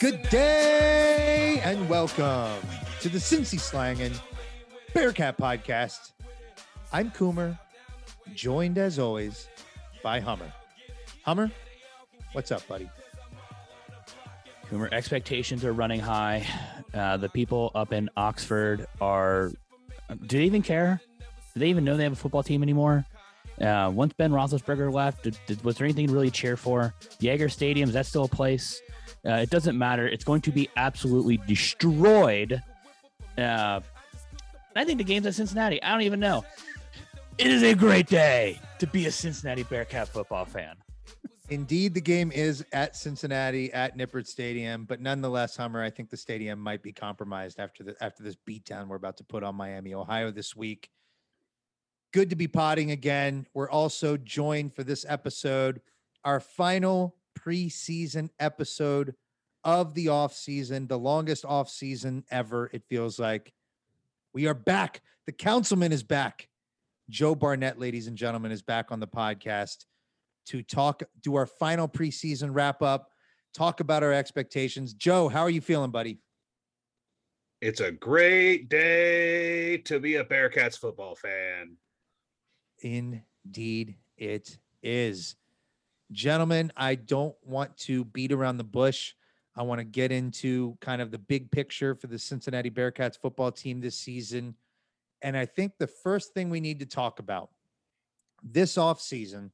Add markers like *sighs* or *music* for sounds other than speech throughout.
Good day and welcome to the Cincy Slangin' Bearcat Podcast. I'm Coomer, joined as always by Hummer. Hummer, what's up, buddy? Coomer, expectations are running high. Uh, the people up in Oxford are. Do they even care? Do they even know they have a football team anymore? Uh, once Ben Roethlisberger left, did, did, was there anything to really cheer for? Yager Stadium is that still a place? Uh, it doesn't matter. It's going to be absolutely destroyed. Uh, I think the game's at Cincinnati. I don't even know. It is a great day to be a Cincinnati Bearcat football fan. Indeed, the game is at Cincinnati at Nippert Stadium, but nonetheless, Hummer, I think the stadium might be compromised after the after this beatdown we're about to put on Miami, Ohio this week. Good to be potting again. We're also joined for this episode, our final preseason episode of the off season, the longest off season ever. It feels like we are back. The councilman is back. Joe Barnett, ladies and gentlemen, is back on the podcast to talk, do our final preseason wrap up, talk about our expectations. Joe, how are you feeling, buddy? It's a great day to be a Bearcats football fan. Indeed, it is. Gentlemen, I don't want to beat around the bush. I want to get into kind of the big picture for the Cincinnati Bearcats football team this season. And I think the first thing we need to talk about this offseason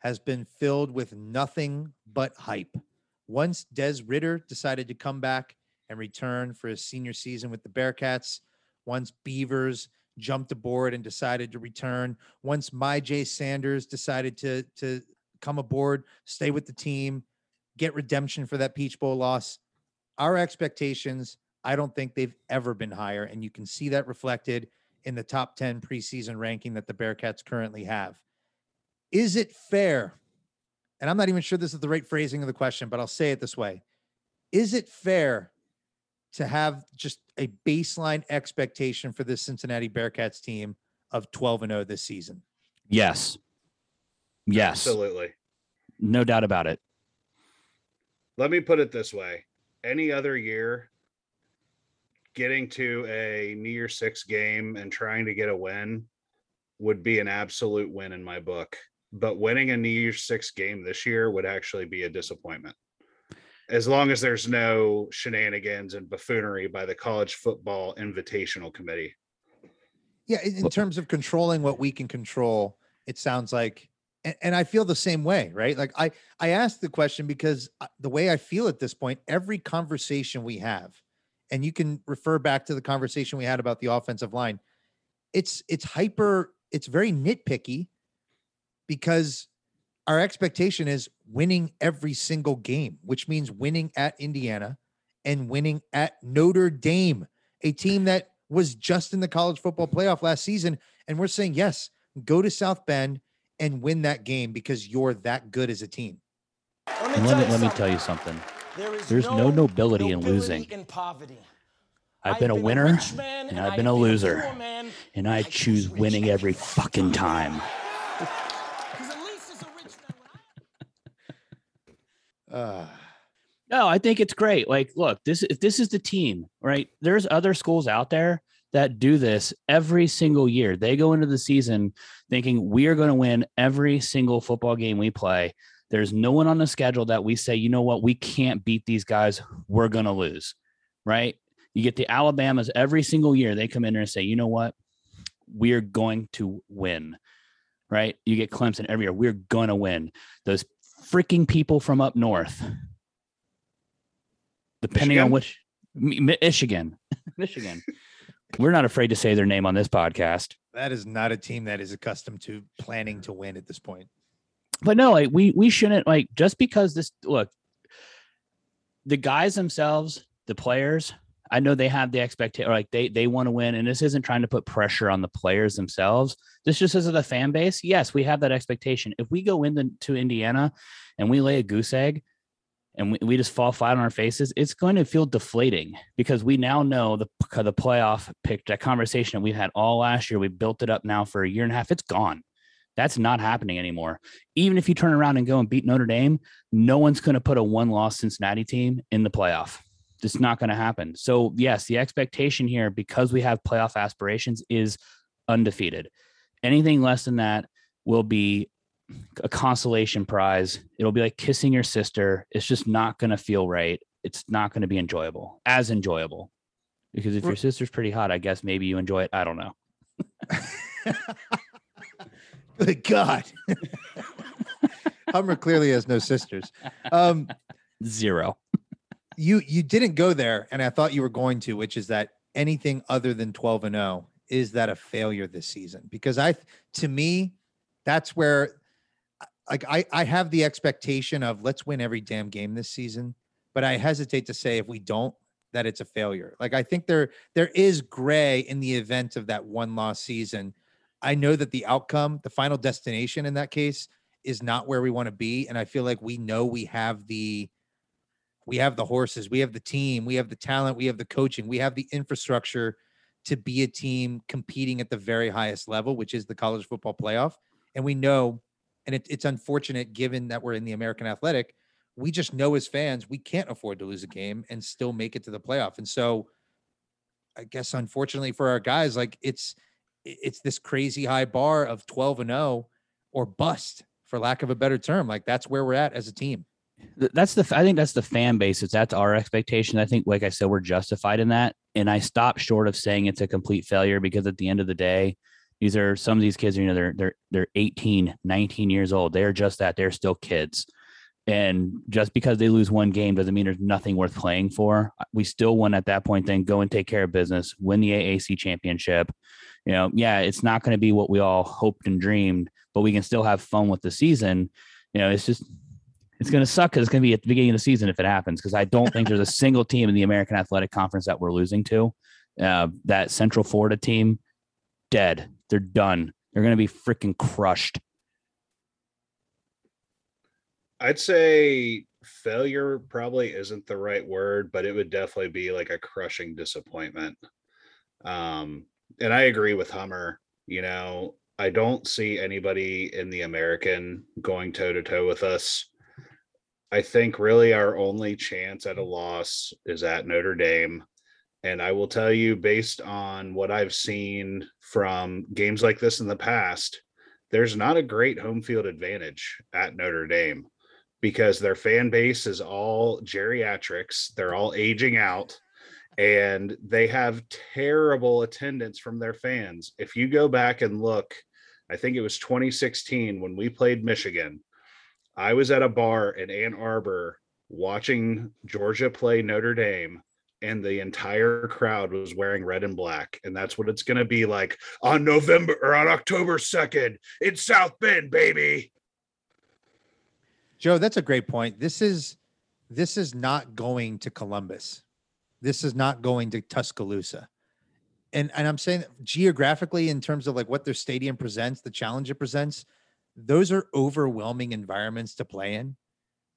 has been filled with nothing but hype. Once Des Ridder decided to come back and return for his senior season with the Bearcats, once Beavers jumped aboard and decided to return, once Myjai Sanders decided to to come aboard, stay with the team, get redemption for that Peach Bowl loss, our expectations, I don't think they've ever been higher, and you can see that reflected in the top 10 preseason ranking that the Bearcats currently have. Is it fair? And I'm not even sure this is the right phrasing of the question, but I'll say it this way. Is it fair to have just a baseline expectation for this Cincinnati Bearcats team of 12 and 0 this season? Yes. Yes. Absolutely. No doubt about it. Let me put it this way any other year, getting to a New Year Six game and trying to get a win would be an absolute win in my book. But winning a New Year Six game this year would actually be a disappointment. As long as there's no shenanigans and buffoonery by the college football invitational committee. Yeah, in, in terms of controlling what we can control, it sounds like and, and I feel the same way, right? Like I I asked the question because uh, the way I feel at this point, every conversation we have, and you can refer back to the conversation we had about the offensive line, it's it's hyper, it's very nitpicky because our expectation is winning every single game, which means winning at Indiana and winning at Notre Dame, a team that was just in the college football playoff last season. And we're saying, yes, go to South Bend and win that game because you're that good as a team. Let me, let me, let me tell you something. There There's no, no nobility, nobility, in losing. In poverty. I've been, I've been a winner a and, and, I've been, been a loser. Man, and I, I choose winning every fucking time. *laughs* uh, *laughs* no, I think it's great. Like, look, this if this is the team, right? There's other schools out there that do this every single year. They go into the season thinking we are going to win every single football game we play. There's no one on the schedule that we say, you know what, we can't beat these guys. We're going to lose, right? You get the Alabamas every single year. They come in there and say, you know what, we're going to win, right? You get Clemson every year. We're going to win. Those freaking people from up north, depending Michigan? on which Michigan, *laughs* Michigan. We're not afraid to say their name on this podcast. That is not a team that is accustomed to planning to win at this point. But no, like we we shouldn't like just because this look the guys themselves, the players, I know they have the expectation like they they want to win and this isn't trying to put pressure on the players themselves. This just as the fan base. Yes, we have that expectation. If we go into to Indiana and we lay a goose egg, and we, we just fall flat on our faces, it's going to feel deflating because we now know the the playoff pick that conversation that we've had all last year. We built it up now for a year and a half. It's gone. That's not happening anymore. Even if you turn around and go and beat Notre Dame, no one's going to put a one loss Cincinnati team in the playoff. It's not going to happen. So, yes, the expectation here, because we have playoff aspirations, is undefeated. Anything less than that will be a consolation prize. It'll be like kissing your sister. It's just not going to feel right. It's not going to be enjoyable, as enjoyable. Because if your sister's pretty hot, I guess maybe you enjoy it. I don't know. *laughs* Good God. *laughs* Hummer clearly has no sisters. Um, Zero. you you didn't go there, and I thought you were going to, which is that anything other than 12 and 0 is that a failure this season? Because I to me, that's where like I, I have the expectation of let's win every damn game this season, but I hesitate to say if we don't, that it's a failure. Like I think there there is gray in the event of that one loss season. I know that the outcome, the final destination in that case, is not where we want to be. And I feel like we know we have the we have the horses, we have the team, we have the talent, we have the coaching, we have the infrastructure to be a team competing at the very highest level, which is the college football playoff. And we know, and it, it's unfortunate given that we're in the American Athletic, we just know as fans we can't afford to lose a game and still make it to the playoff. And so, I guess unfortunately for our guys, like it's it's this crazy high bar of 12 and 0 or bust for lack of a better term. Like that's where we're at as a team. That's the I think that's the fan base. It's that's our expectation. I think, like I said, we're justified in that. And I stop short of saying it's a complete failure because at the end of the day, these are some of these kids, you know, they're they're they're 18, 19 years old. They're just that. They're still kids. And just because they lose one game doesn't mean there's nothing worth playing for. We still want at that point then go and take care of business, win the AAC championship. You know, yeah, it's not going to be what we all hoped and dreamed, but we can still have fun with the season. You know, it's just it's going to suck because it's going to be at the beginning of the season if it happens. Because I don't think there's a *laughs* *laughs* single team in the American Athletic Conference that we're losing to. Uh, that Central Florida team, dead. They're done. They're going to be freaking crushed. I'd say failure probably isn't the right word, but it would definitely be like a crushing disappointment. Um, and I agree with Hummer. You know, I don't see anybody in the American going toe to toe with us. I think really our only chance at a loss is at Notre Dame. And I will tell you, based on what I've seen from games like this in the past, there's not a great home field advantage at Notre Dame because their fan base is all geriatrics. They're all aging out and they have terrible attendance from their fans. If you go back and look, I think it was 2016 when we played Michigan I was at a bar in Ann Arbor watching Georgia play Notre Dame, and the entire crowd was wearing red and black. And that's what it's going to be like on November or on October 2nd in South Bend, baby. Joe, that's a great point. This is this is not going to Columbus. This is not going to Tuscaloosa. And and I'm saying geographically in terms of like what their stadium presents, the challenge it presents, those are overwhelming environments to play in.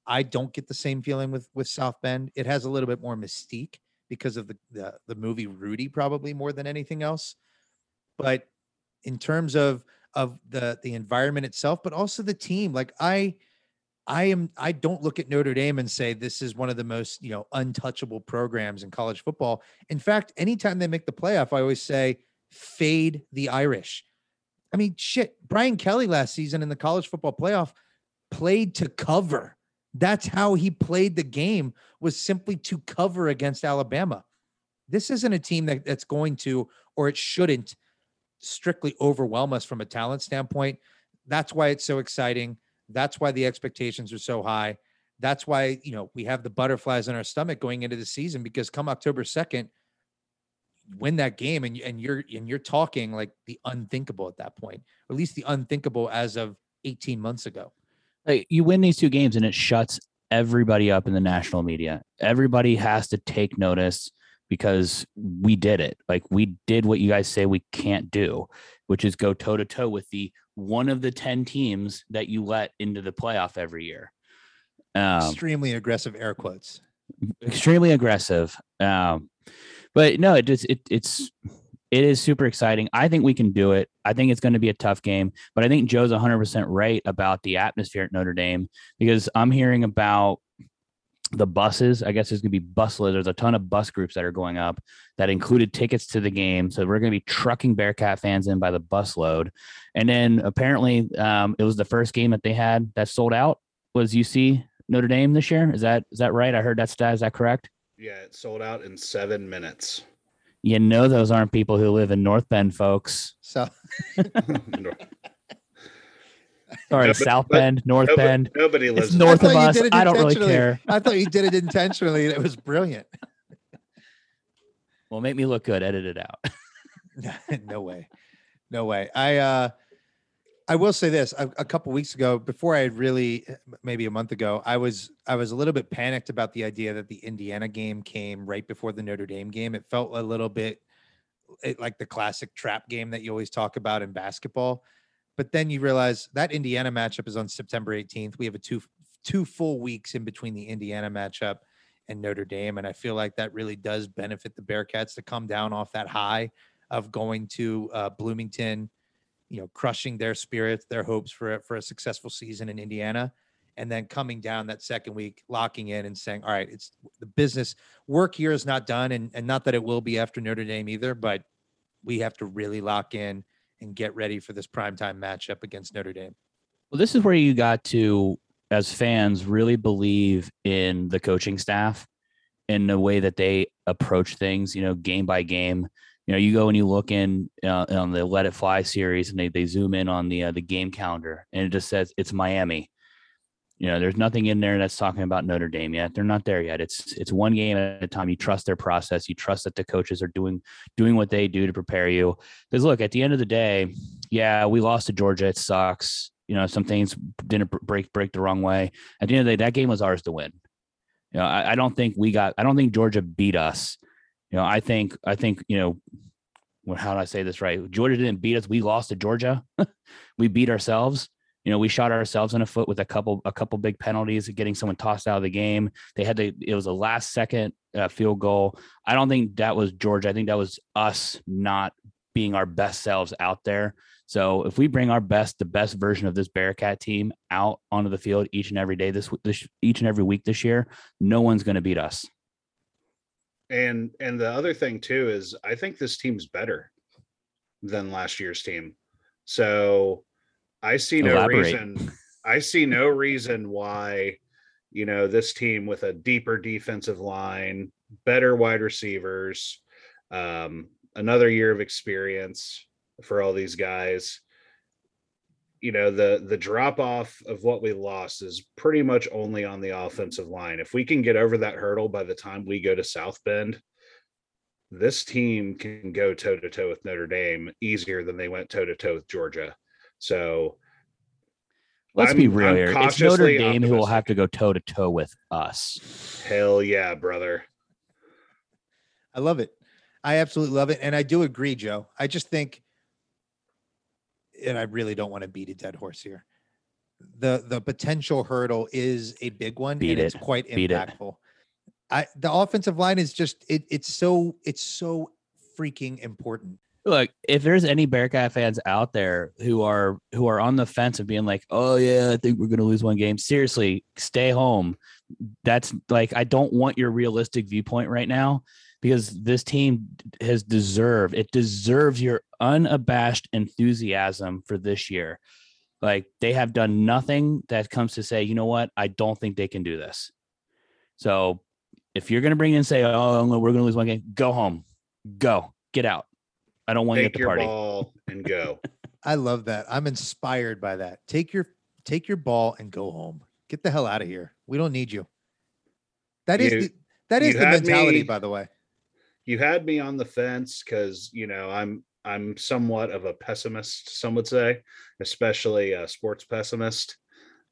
I don't get the same feeling with with South Bend. It has a little bit more mystique because of the the, the movie Rudy, probably more than anything else. But in terms of of the the environment itself, but also the team, like I I am I don't look at Notre Dame and say this is one of the most, you know, untouchable programs in college football. In fact, anytime they make the playoff, I always say fade the Irish. I mean, shit, Brian Kelly last season in the college football playoff played to cover. That's how he played the game was simply to cover against Alabama. This isn't a team that, that's going to, or it shouldn't strictly overwhelm us from a talent standpoint. That's why it's so exciting. That's why the expectations are so high. That's why, you know, we have the butterflies in our stomach going into the season because come October 2nd, win that game and and you're and you're talking like the unthinkable at that point, or at least the unthinkable as of 18 months ago. Like you win these two games and it shuts everybody up in the national media. Everybody has to take notice because we did it. Like we did what you guys say we can't do, which is go toe to toe with the one of the 10 teams that you let into the playoff every year. Um, extremely aggressive air quotes. Extremely aggressive. Um, but no, it just it, it's it is super exciting. I think we can do it. I think it's going to be a tough game, but I think Joe's 100% right about the atmosphere at Notre Dame because I'm hearing about the buses. I guess there's going to be busload. There's a ton of bus groups that are going up that included tickets to the game. So we're going to be trucking Bearcat fans in by the busload. And then apparently um, it was the first game that they had that sold out was UC Notre Dame this year. Is that is that right? I heard that stat. Is that correct? Yeah, it sold out in seven minutes. You know those aren't people who live in North Bend, folks. So *laughs* Sorry, but- South but Bend, North nobody, Bend. nobody lives It's north I of thought you us. did it I don't really intentionally. care. I thought you did it intentionally and it was brilliant. Well, make me look good. Edit it out. *laughs* no way. No way. I uh I will say this a, a couple weeks ago before I had really maybe a month ago I was I was a little bit panicked about the idea that the Indiana game came right before the Notre Dame game. It felt a little bit it, like the classic trap game that you always talk about in basketball. But then you realize that Indiana matchup is on September 18th. We have a two two full weeks in between the Indiana matchup and Notre Dame. And I feel like that really does benefit the Bearcats to come down off that high of going to uh, Bloomington, you know, crushing their spirits, their hopes for a, for a successful season in Indiana, and then coming down that second week, locking in and saying, "All right, it's the business work here is not done," and and not that it will be after Notre Dame either, but we have to really lock in and get ready for this primetime matchup against Notre Dame. Well, this is where you got to, as fans, really believe in the coaching staff in the way that they approach things, you know, game by game. You know, you go and you look in uh, on the Let It Fly series, and they they zoom in on the uh, the game calendar, and it just says it's Miami. You know, there's nothing in there that's talking about Notre Dame yet. They're not there yet. It's it's one game at a time. You trust their process. You trust that the coaches are doing doing what they do to prepare you. Because look, at the end of the day, yeah, we lost to Georgia. It sucks. You know, some things didn't break break the wrong way. At the end of the day, that game was ours to win. You know, I, I don't think we got. I don't think Georgia beat us. You know, I think I think you know. How do I say this right? Georgia didn't beat us. We lost to Georgia. *laughs* we beat ourselves. You know, we shot ourselves in the foot with a couple a couple big penalties, getting someone tossed out of the game. They had to. It was a last second uh, field goal. I don't think that was Georgia. I think that was us not being our best selves out there. So if we bring our best, the best version of this Bearcat team out onto the field each and every day this, this each and every week this year, no one's going to beat us. And and the other thing too is I think this team's better than last year's team. So I see no Elaborate. reason I see no reason why you know this team with a deeper defensive line, better wide receivers, um, another year of experience for all these guys. You know, the the drop off of what we lost is pretty much only on the offensive line. If we can get over that hurdle by the time we go to South Bend, this team can go toe to toe with Notre Dame easier than they went toe to toe with Georgia. So Let's I'm- be real I'm here. It's Notre Dame who will have to go toe to toe with us. hell yeah, brother. I love it. I absolutely love it. And I do agree, Joe. I just think, and I really don't want to beat a dead horse here. The the potential hurdle is a big one Beat and it's quite Beat it. impactful. I the offensive line is just it, it's so it's so freaking important. Look, if there's any Bearcat fans out there who are who are on the fence of being like, "Oh yeah, I think we're going to lose one game," seriously, stay home. That's like I don't want your realistic viewpoint right now because this team has deserved it deserves your unabashed enthusiasm for this year. Like they have done nothing that comes to say, you know what, I don't think they can do this. So if you're going to bring in and say, "Oh, we're going to lose one game," go home, go, get out. I don't want you at Take the your party. ball *laughs* and go. I love that. I'm inspired by that. Take your take your ball and go home. Get the hell out of here. We don't need you. That is You- the, that is the mentality, me- by the way. You had me on the fence because you know I'm I'm somewhat of a pessimist, some would say, especially a sports pessimist.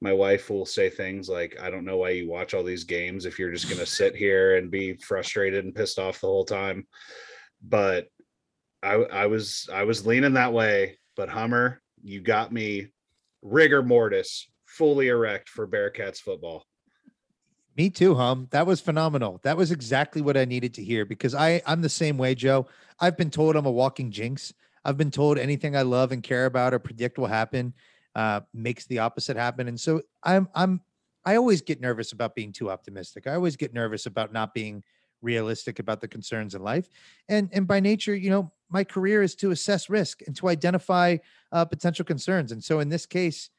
My wife will say things like, "I don't know why you watch all these games if you're just going to sit *laughs* here and be frustrated and pissed off the whole time." But I I was I was leaning that way, but Hummer, you got me rigor mortis, fully erect for Bearcats football. Me too, hum. That was phenomenal. That was exactly what I needed to hear because I I'm the same way, Joe. I've been told I'm a walking jinx. I've been told anything I love and care about or predict will happen uh, makes the opposite happen. And so I'm I'm I always get nervous about being too optimistic. I always get nervous about not being realistic about the concerns in life. And and by nature, you know, my career is to assess risk and to identify uh, potential concerns. And so in this case,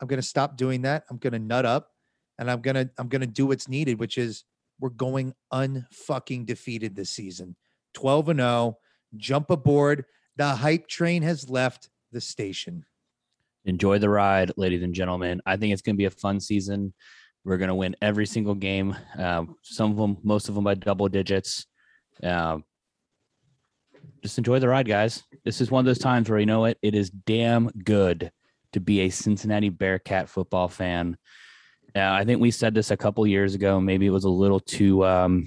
I'm going to stop doing that. I'm going to nut up, and I'm gonna I'm gonna do what's needed, which is we're going unfucking defeated this season. 12 and 0. Jump aboard. The hype train has left the station. Enjoy the ride, ladies and gentlemen. I think it's going to be a fun season. We're going to win every single game. Uh, some of them, most of them by double digits. Uh, just enjoy the ride, guys. This is one of those times where you know what? It is damn good to be a Cincinnati Bearcat football fan. Uh, I think we said this a couple years ago. Maybe it was a little too um,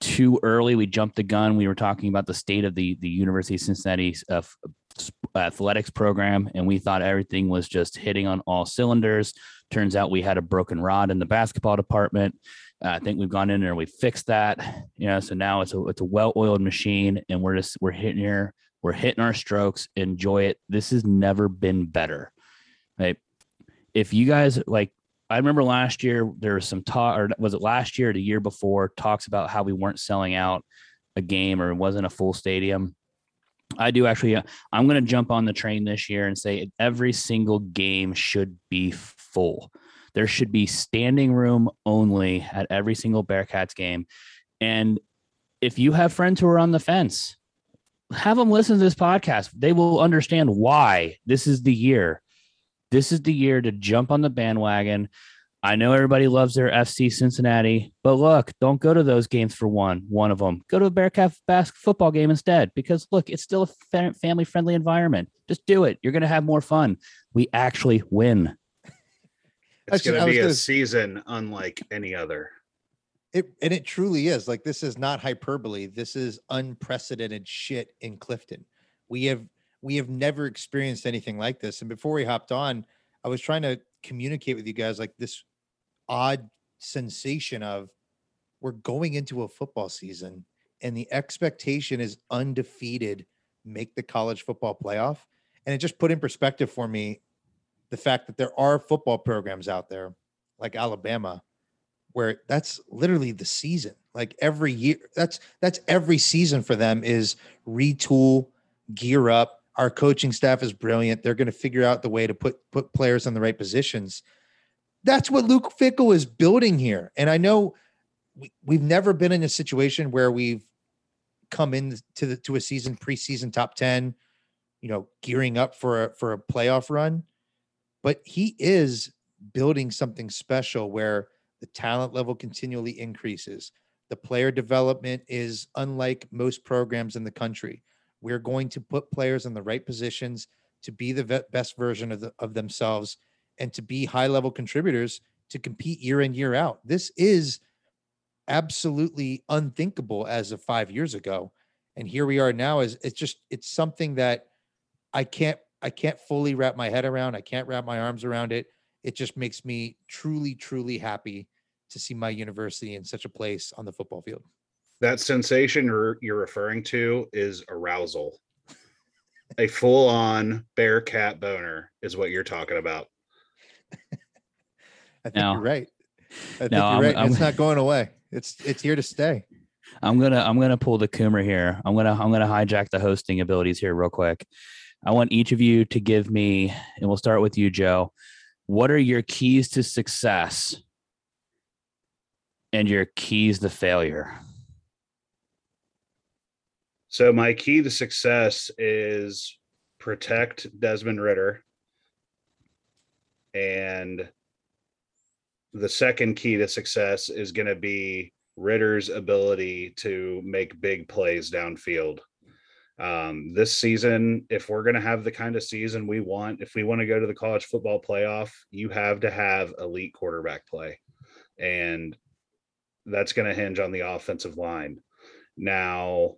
too early. We jumped the gun. We were talking about the state of the the University of Cincinnati uh, athletics program, and we thought everything was just hitting on all cylinders. Turns out we had a broken rod in the basketball department. Uh, I think we've gone in there we fixed that. You know, so now it's a it's a well oiled machine, and we're just we're hitting here, we're hitting our strokes. Enjoy it. This has never been better. Right. If you guys like I remember last year there was some talk, or was it last year or the year before, talks about how we weren't selling out a game or it wasn't a full stadium. I do actually. Uh, I'm going to jump on the train this year and say every single game should be full. There should be standing room only at every single Bearcats game. And if you have friends who are on the fence, have them listen to this podcast. They will understand why this is the year this is the year to jump on the bandwagon. I know everybody loves their FC Cincinnati, but look, don't go to those games for one. One of them, go to a Bearcat basketball football game instead, because look, it's still a family friendly environment. Just do it. You're going to have more fun. We actually win. It's going to be a gonna... season unlike any other. It and it truly is. Like this is not hyperbole. This is unprecedented shit in Clifton. We have we have never experienced anything like this. And before we hopped on, I was trying to communicate with you guys like this odd sensation of we're going into a football season and the expectation is undefeated, make the college football playoff. And it just put in perspective for me the fact that there are football programs out there like Alabama where that's literally the season. Like every year, that's that's every season for them is retool, gear up, our coaching staff is brilliant. They're going to figure out the way to put put players in the right positions. That's what Luke Fickell is building here. And I know we, we've never been in a situation where we've come in to the to a season preseason top 10, you know, gearing up for a for a playoff run. But he is building something special where the talent level continually increases. The player development is unlike most programs in the country. We're going to put players in the right positions to be the best version of, the, of themselves and to be high level contributors to compete year in, year out. This is absolutely unthinkable as of five years ago. And here we are now is it's just it's something that I can't I can't fully wrap my head around. I can't wrap my arms around it. It just makes me truly, truly happy to see my university in such a place on the football field that sensation you're, you're referring to is arousal. a full on bear cat boner is what you're talking about. I think no. you're right. I think no, you're I'm, right. I'm, it's not going away. It's it's here to stay. I'm gonna I'm gonna pull the Coomer here. I'm gonna I'm gonna hijack the hosting abilities here real quick. I want each of you to give me, and we'll start with you, Joe. What are your keys to success and your keys to failure? So my key to success is protect Desmond Ridder. And the second key to success is going to be Ridder's ability to make big plays downfield. Um, this season, if we're going to have the kind of season we want, if we want to go to the college football playoff, you have to have elite quarterback play. And that's going to hinge on the offensive line. Now,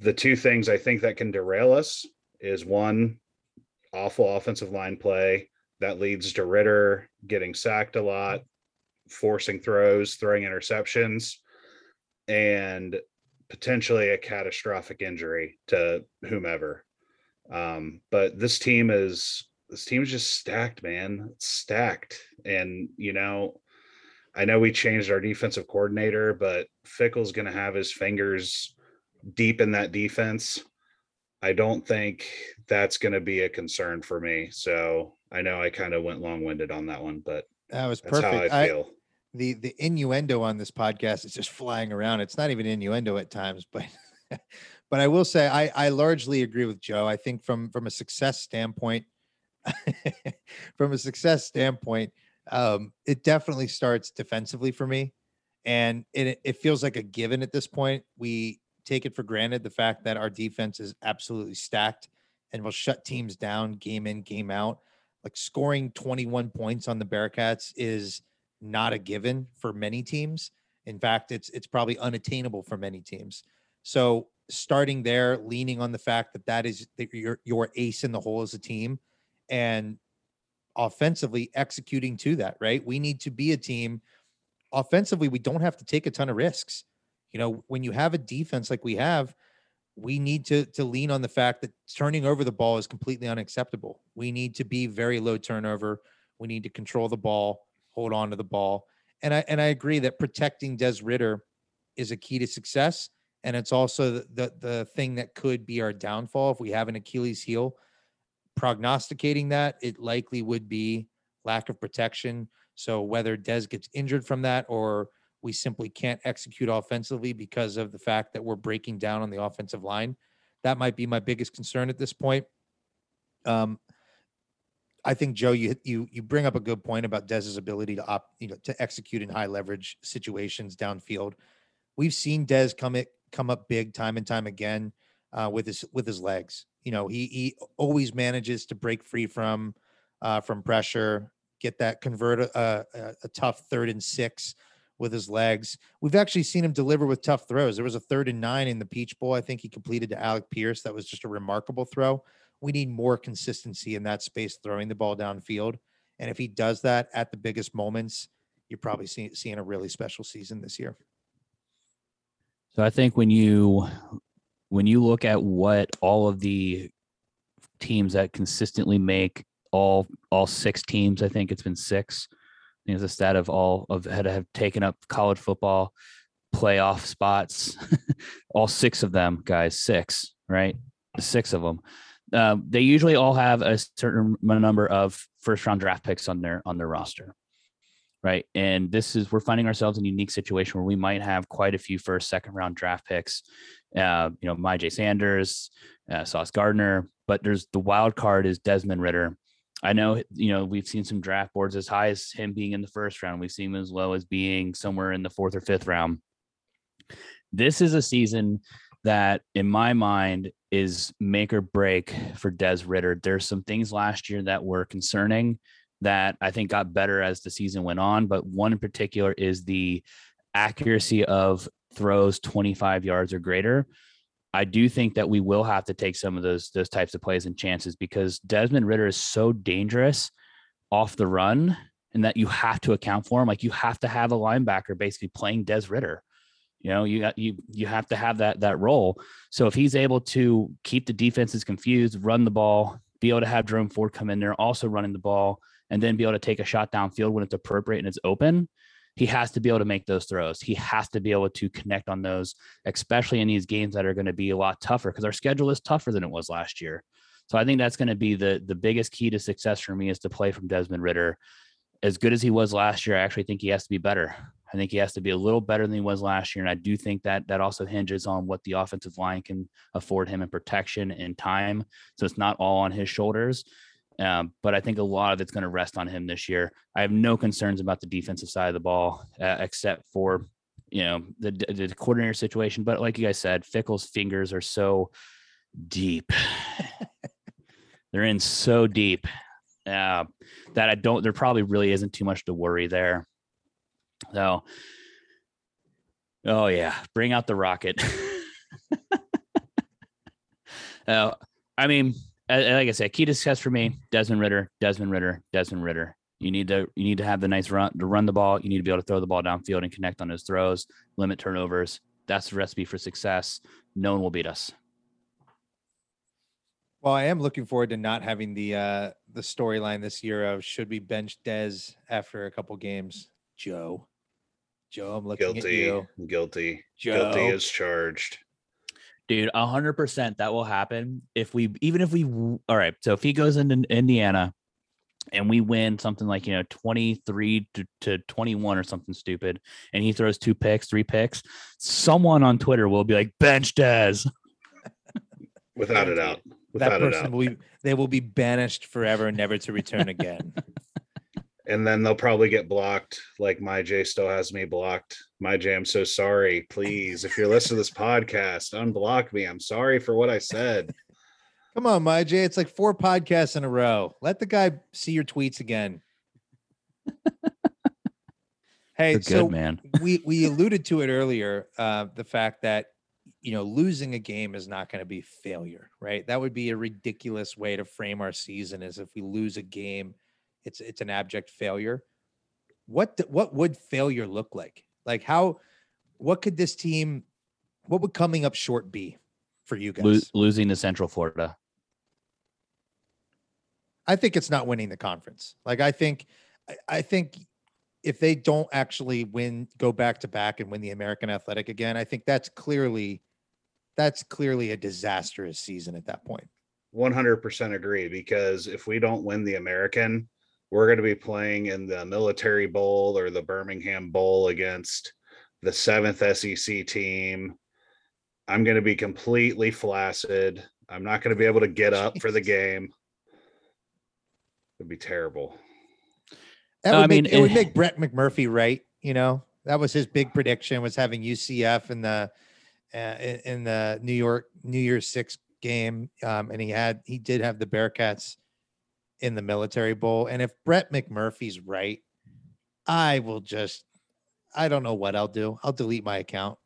the two things I think that can derail us is one, awful offensive line play that leads to Ridder getting sacked a lot, forcing throws, throwing interceptions, and potentially a catastrophic injury to whomever. Um, but this team is this team is just stacked, man. It's stacked. And you know, I know we changed our defensive coordinator, but Fickell's gonna have his fingers deep in that defense. I don't think that's gonna be a concern for me. So I know I kind of went long-winded on that one, but That was perfect. how I I- the the innuendo on this podcast is just flying around. It's not even innuendo at times, but *laughs* but I will say I I largely agree with Joe. I think from from a success standpoint, *laughs* from a success standpoint, um, it definitely starts defensively for me, and it it feels like a given at this point. We take it for granted the fact that our defense is absolutely stacked and will shut teams down game in game out. Like scoring 21 points on the Bearcats is not a given for many teams. In fact, it's it's probably unattainable for many teams. So starting there, leaning on the fact that that is that your your ace in the hole as a team, and offensively executing to that. Right, we need to be a team. Offensively, we don't have to take a ton of risks. You know, when you have a defense like we have, we need to to lean on the fact that turning over the ball is completely unacceptable. We need to be very low turnover. We need to control the ball hold on to the ball. And I and I agree that protecting Des Ridder is a key to success. And it's also the, the the thing that could be our downfall if we have an Achilles heel. Prognosticating that, it likely would be lack of protection. So whether Des gets injured from that or we simply can't execute offensively because of the fact that we're breaking down on the offensive line, that might be my biggest concern at this point. Um, I think Joe, you you you bring up a good point about Dez's ability to op, you know, to execute in high leverage situations downfield. We've seen Dez come it come up big time and time again uh, with his with his legs. You know, he he always manages to break free from uh, from pressure, get that convert a, a, a tough third and six with his legs. We've actually seen him deliver with tough throws. There was a third and nine in the Peach Bowl. I think he completed to Alec Pierce. That was just a remarkable throw we need more consistency in that space throwing the ball downfield. And if he does that at the biggest moments, you're probably see, seeing a really special season this year. So I think when you when you look at what all of the teams that consistently make all all six teams, I think it's been six. Think it's a stat of all of had have taken up college football playoff spots. *laughs* all six of them, guys, six, right? Six of them. Uh, they usually all have a certain number of first round draft picks on their on their roster right and this is we're finding ourselves in a unique situation where we might have quite a few first second round draft picks uh, you know Myjai Sanders uh, sauce gardner but there's the wild card is desmond ridder i know you know we've seen some draft boards as high as him being in the first round we've seen him as low as being somewhere in the fourth or fifth round this is a season that in my mind is make or break for Des Ridder. There's some things last year that were concerning that I think got better as the season went on, but one in particular is the accuracy of throws 25 yards or greater. I do think that we will have to take some of those those types of plays and chances because Desmond Ridder is so dangerous off the run and that you have to account for him. Like you have to have a linebacker basically playing Des Ridder. You know, you you you have to have that that role. So if he's able to keep the defenses confused, run the ball, be able to have Jerome Ford come in there, also running the ball, and then be able to take a shot downfield when it's appropriate and it's open, he has to be able to make those throws. He has to be able to connect on those, especially in these games that are going to be a lot tougher because our schedule is tougher than it was last year. So I think that's going to be the the biggest key to success for me is to play from Desmond Ridder. As good as he was last year, I actually think he has to be better. I think he has to be a little better than he was last year, and I do think that that also hinges on what the offensive line can afford him in protection and time. So it's not all on his shoulders. Um, but I think a lot of it's going to rest on him this year. I have no concerns about the defensive side of the ball, uh, except for you know the, the coordinator situation. But like you guys said, Fickell's fingers are so deep; *laughs* they're in so deep uh, that I don't. There probably really isn't too much to worry there. So, oh yeah, bring out the rocket. uh, *laughs* I mean, like I said, key to success for me: Desmond Ridder, Desmond Ridder, Desmond Ridder. You need to you need to have the nice run to run the ball. You need to be able to throw the ball downfield and connect on those throws, limit turnovers. That's the recipe for success. No one will beat us. Well, I am looking forward to not having the uh the storyline this year of should we bench Dez after a couple games. Joe. Joe, I'm looking at Guilty, you. guilty, Joe. guilty is charged. Dude, a hundred percent that will happen if we even if we all right. So if he goes into Indiana and we win something like you know 23 to, to 21 or something stupid, and he throws two picks, three picks, someone on Twitter will be like, bench Dez. Without a Guaranteed. doubt. that Without a person doubt. will be they will be banished forever, never to return again. *laughs* And then they'll probably get blocked, like Myjai still has me blocked. Myjai, I'm so sorry. Please, if you're listening to this podcast, unblock me. I'm sorry for what I said. *laughs* Come on, Myjai. It's like four podcasts in a row. Let the guy see your tweets again. *laughs* hey, good, so man. we we alluded to it earlier. Uh, the fact that you know losing a game is not going to be failure, right? That would be a ridiculous way to frame our season. Is if we lose a game, it's it's an abject failure. What d- what would failure look like? Like how? What could this team? What would coming up short be for you guys? Lo- losing to Central Florida. I think it's not winning the conference. Like I think, I- I think if they don't actually win, go back to back and win the American Athletic again, I think that's clearly, that's clearly a disastrous season at that point. 100% agree because if we don't win the American, we're going to be playing in the Military Bowl or the Birmingham Bowl against the seventh SEC team. I'm going to be completely flaccid. I'm not going to be able to get up for the game. It'd be terrible. That would I make, mean, it would eh, make Brett McMurphy right. You know, that was his big prediction was having UCF in the uh, in, in the New York New Year's Six game, um, and he had he did have the Bearcats in the Military Bowl. And if Brett McMurphy's right, I will just I don't know what I'll do. I'll delete my account.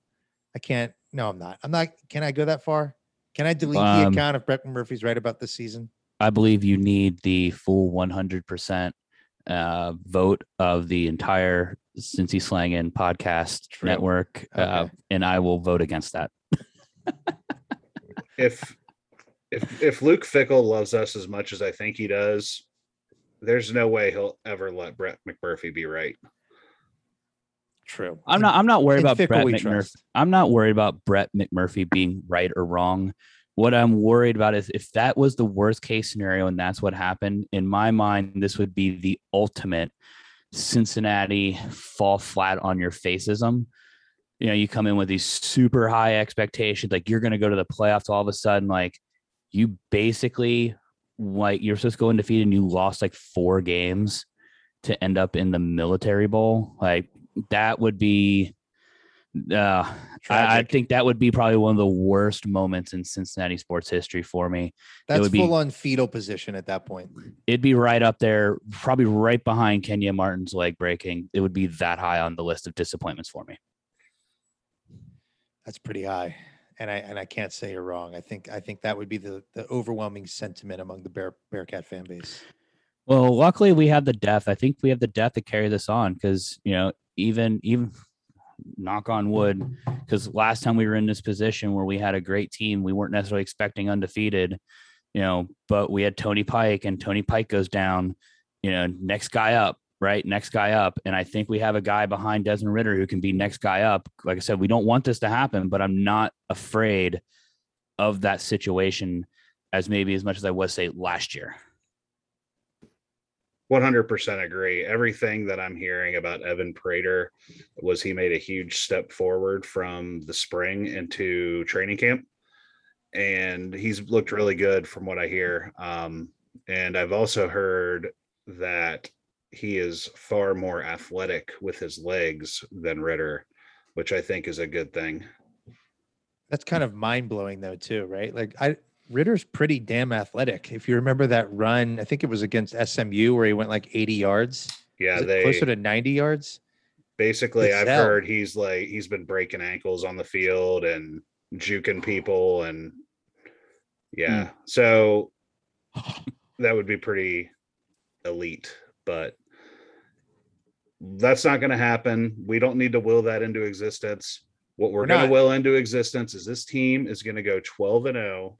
I can't. No, I'm not. I'm not. Can I go that far? Can I delete the Um, account if Brett McMurphy's right about this season? I believe you need the full 100% uh, vote of the entire Cincy Slangin podcast True. network, uh, and I will vote against that. *laughs* If if if Luke Fickell loves us as much as I think he does, there's no way he'll ever let Brett McMurphy be right. True. I'm not. I'm not worried in about Fickell Brett McMurphy. trust. I'm not worried about Brett McMurphy being right or wrong. What I'm worried about is if that was the worst case scenario and that's what happened, in my mind, this would be the ultimate Cincinnati fall flat on your faceism. You know, you come in with these super high expectations, like you're going to go to the playoffs all of a sudden, like you basically like you're supposed to go undefeated and you lost like four games to end up in the military bowl. Like that would be uh I, I think that would be probably one of the worst moments in Cincinnati sports history for me. That's would be- full on fetal position at that point. It'd be right up there, probably right behind Kenyon Martin's leg breaking. It would be that high on the list of disappointments for me. That's pretty high. And I and I can't say you're wrong. I think I think that would be the the overwhelming sentiment among the Bear Bearcat fan base. Well, luckily we have the depth. I think we have the depth to carry this on because you know, even even knock on wood, because last time we were in this position where we had a great team, we weren't necessarily expecting undefeated, you know, but we had Tony Pike and Tony Pike goes down, you know, next guy up, right? Next guy up. And I think we have a guy behind Desmond Ridder who can be next guy up. Like I said, we don't want this to happen, but I'm not afraid of that situation as maybe as much as I was say last year. 100% agree. Everything that I'm hearing about Evan Prater was he made a huge step forward from the spring into training camp. And he's looked really good from what I hear. Um, and I've also heard that he is far more athletic with his legs than Ridder, which I think is a good thing. That's kind of mind blowing though, too, right? Like I Ridder's pretty damn athletic. If you remember that run, I think it was against SMU where he went like 80 yards. Yeah, they closer to 90 yards. basically i've Excel. heard he's like he's been breaking ankles on the field and juking people and yeah hmm. so *laughs* that would be pretty elite but That's not going to happen. We don't need to will that into existence. What we're, We're going to will into existence is this team is going to go 12 and 0.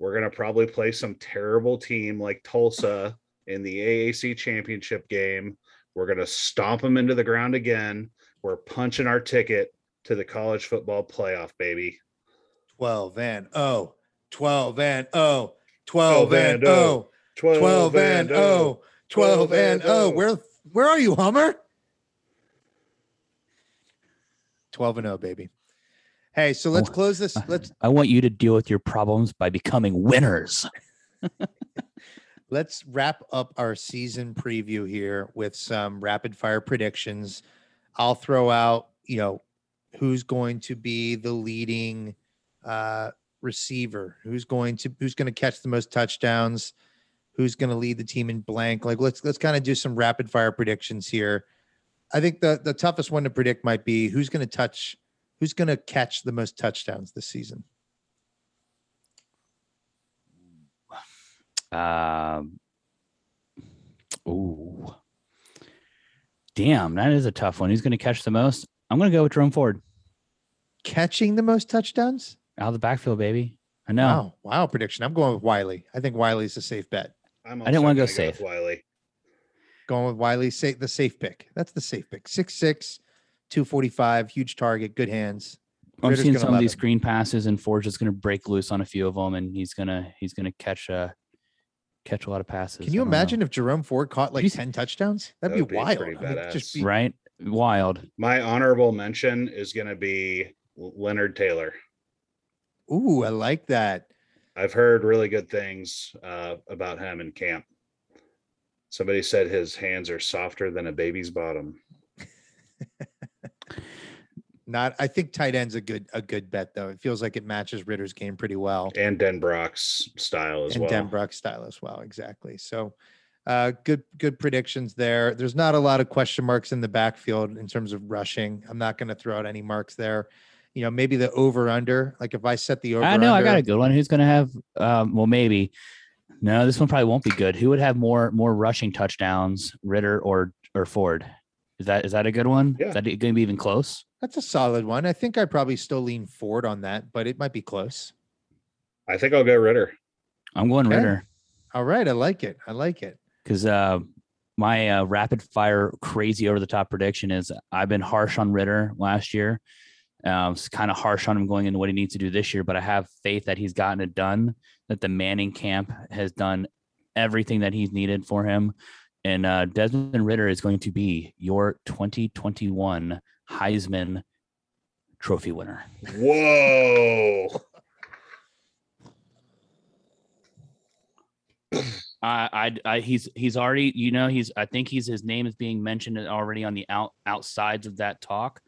We're going to probably play some terrible team like Tulsa in the AAC championship game. We're going to stomp them into the ground again. We're punching our ticket to the college football playoff, baby. 12 and oh, 12 and oh, 12 and and oh. oh, 12, 12 and oh, oh. 12 and oh. oh. Where where are you, Hummer? 12 and oh, baby. Hey, so let's close this. Let's I want you to deal with your problems by becoming winners. *laughs* let's wrap up our season preview here with some rapid fire predictions. I'll throw out, you know, who's going to be the leading uh receiver, who's going to who's going to catch the most touchdowns, who's going to lead the team in blank. Like let's let's kind of do some rapid fire predictions here. I think the the toughest one to predict might be who's going to touch who's going to catch the most touchdowns this season. Um, ooh, damn, that is a tough one. Who's going to catch the most? I'm going to go with Jerome Ford Catching the most touchdowns? out of the backfield, baby. I know. Wow, wow prediction. I'm going with Wiley. I think Wiley's a safe bet. I'm I didn't wanna go safe. Wiley. Going with Wiley, say the safe pick. That's the safe pick. Six six, two forty five, huge target, good hands. I'm Ridder's seeing some of these him. screen passes, and Ford's just going to break loose on a few of them, and he's gonna he's gonna catch uh catch a lot of passes. Can you I don't know. imagine if Jerome Ford caught like He's- 10 touchdowns? That'd That be would be wild. I mean, just be- Right, wild. My honorable mention is going to be Leonard Taylor. Ooh, I like that. I've heard really good things uh, about him in camp. Somebody said his hands are softer than a baby's bottom. *laughs* Not I think tight end's a good a good bet though. It feels like it matches Ridder's game pretty well. and Denbrock's style as and well. Denbrock style as well. Exactly. So uh good good predictions there. There's not a lot of question marks in the backfield in terms of rushing. I'm not going to throw out any marks there. You know, maybe the over under. Like if I set the over I know I got a good one. Who's going to have? Um, well, maybe. No, this one probably won't be good. Who would have more more rushing touchdowns, Ridder or or Ford? Is that is that a good one? Yeah. Is that going to be even close? that's a solid one. I think I probably still lean forward on that, but it might be close. I think I'll go Ridder. I'm going Okay. Ridder All right, I like it. I like it. because uh, my uh, rapid fire crazy over the top prediction is I've been harsh on Ridder last year. Um, it's kind of harsh on him going into what he needs to do this year, but I have faith that he's gotten it done. That the Manning camp has done everything that he's needed for him, and uh, Desmond Ridder is going to be your 2021 Heisman Trophy winner. Whoa. I, I, I, he's, he's already, you know, he's, I think he's, his name is being mentioned already on the out, outsides of that talk.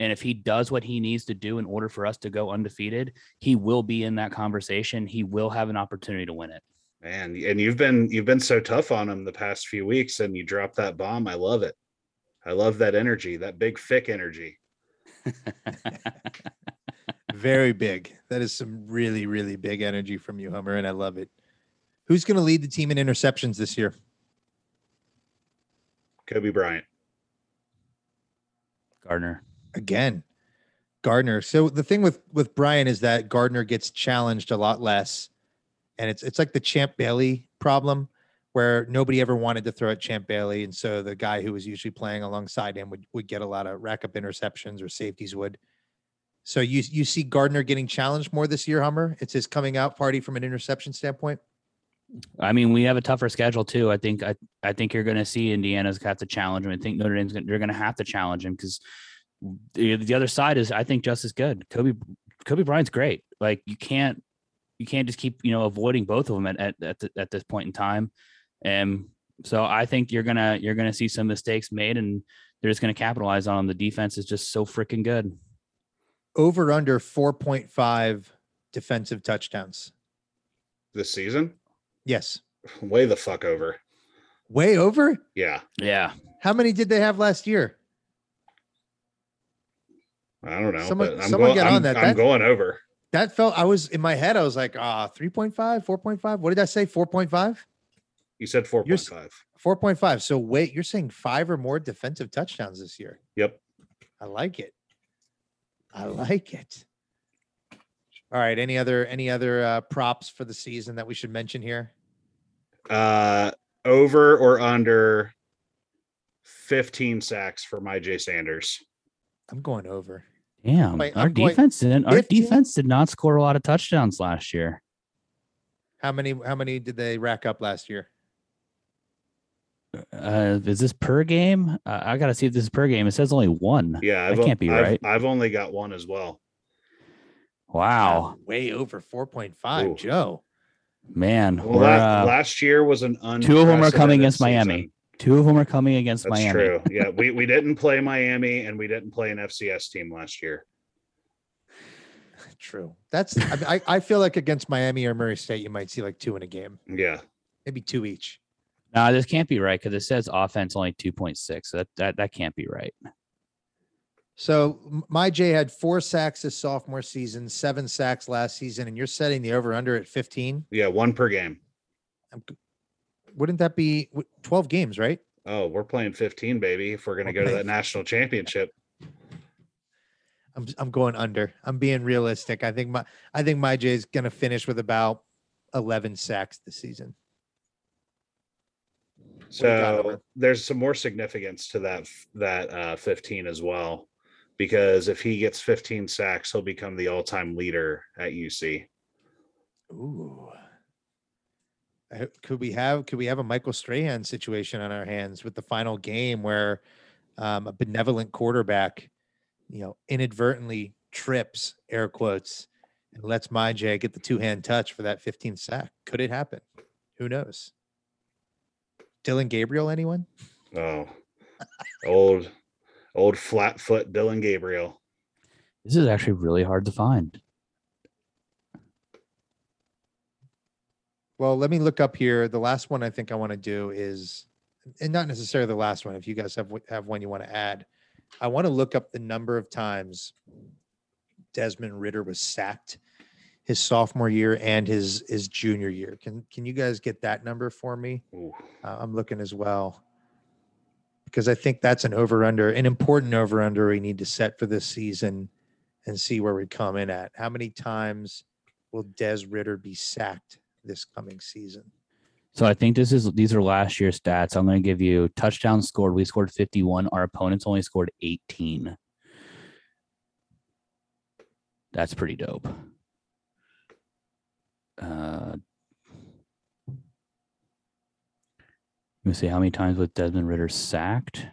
And if he does what he needs to do in order for us to go undefeated, he will be in that conversation. He will have an opportunity to win it. Man, and you've been you've been so tough on him the past few weeks and you dropped that bomb. I love it. I love that energy, that big thick energy. *laughs* Very big. That is some really, really big energy from you, Hummer, and I love it. Who's going to lead the team in interceptions this year? Coby Bryant. Gardner. Again, Gardner. So the thing with with Brian is that Gardner gets challenged a lot less, and it's it's like the Champ Bailey problem, where nobody ever wanted to throw at Champ Bailey, and so the guy who was usually playing alongside him would would get a lot of rack up interceptions or safeties would. So you you see Gardner getting challenged more this year, Hummer. It's his coming out party from an interception standpoint. I mean, we have a tougher schedule too. I think I, I think you're going to see Indiana's have to challenge him. I think Notre Dame's gonna, they're going to have to challenge him because the, the other side is I think just as good. Coby Coby Bryant's great. Like you can't you can't just keep you know avoiding both of them at at at, th- at this point in time. And so I think you're gonna you're gonna see some mistakes made, and they're just going to capitalize on them. The defense is just so freaking good. Over under four point five defensive touchdowns. This season? Yes, Way the fuck over. way over. Yeah. Yeah, How many did they have last year? I don't know. Someone- but I'm someone going, get I'm, on that. I'm That- going over. That felt, I was in my head, I was like, ah, 3.5, 4.5. What did I say? 4.5? You said You're 4.5. 4.5. So wait, you're saying five or more defensive touchdowns this year. Yep. I like it. I like it. All right. Any other any other uh, props for the season that we should mention here? Uh, over or under 15 sacks for Myjai Sanders. I'm going over. Damn, Wait, our I'm going defense didn't. Our 15? defense did not score a lot of touchdowns last year. How many how many did they rack up last year? Uh, is this per game? Uh, I gotta see if this is per game. It says only one. Yeah, I've, can't be I've- right. I've only got one as well. Wow, Way over 4.5, Joe. man. Well, we're, uh, last year was an two of them are coming unprecedented against Miami. Season. two of them are coming against Miami. That's Miami. true. Yeah, we, we *laughs* didn't play Miami and we didn't play an FCS team last year. True. That's I, I I feel like against Miami or Murray State, you might see like two in a game, Yeah. maybe two each. No, this can't be right because it says offense only two point six. So that, that that can't be right. So Myjai had four sacks his sophomore season, seven sacks last season, and you're setting the over under at 15. Yeah, one per game. I'm g- Wouldn't that be 12 games, right? Oh, we're playing 15, baby. If we're going to We're go to that national championship. I'm I'm going under. I'm being realistic. I think my I think Myjai's gonna finish with about 11 sacks this season. What do you got, Owen? So there's some more significance to that that uh, 15 as well, because if he gets 15 sacks, he'll become the all-time leader at UC. Ooh. I ho- Could we have could we have a Michael Strahan situation on our hands with the final game where um, a benevolent quarterback, you know, inadvertently trips air quotes and lets Myjai get the two hand touch for that 15 sack? Could it happen? Who knows? Dillon Gabriel, anyone? Oh, old, old flat foot Dillon Gabriel. This is actually really hard to find. Well, let me look up here. The last one I think I want to do is, and not necessarily the last one. If you guys have have one you want to add, I want to look up the number of times Desmond Ridder was sacked his sophomore year and his his junior year. Can can you guys get that number for me? Uh, I'm looking as well because I think that's an over under, an important over under we need to set for this season and see where we come in at. How many times will Des Ridder be sacked this coming season? So I think this is these are last year's stats. I'm going to give you touchdowns scored. We scored 51. Our opponents only scored 18. That's pretty dope. Uh, let me see how many times was Desmond Ridder sacked.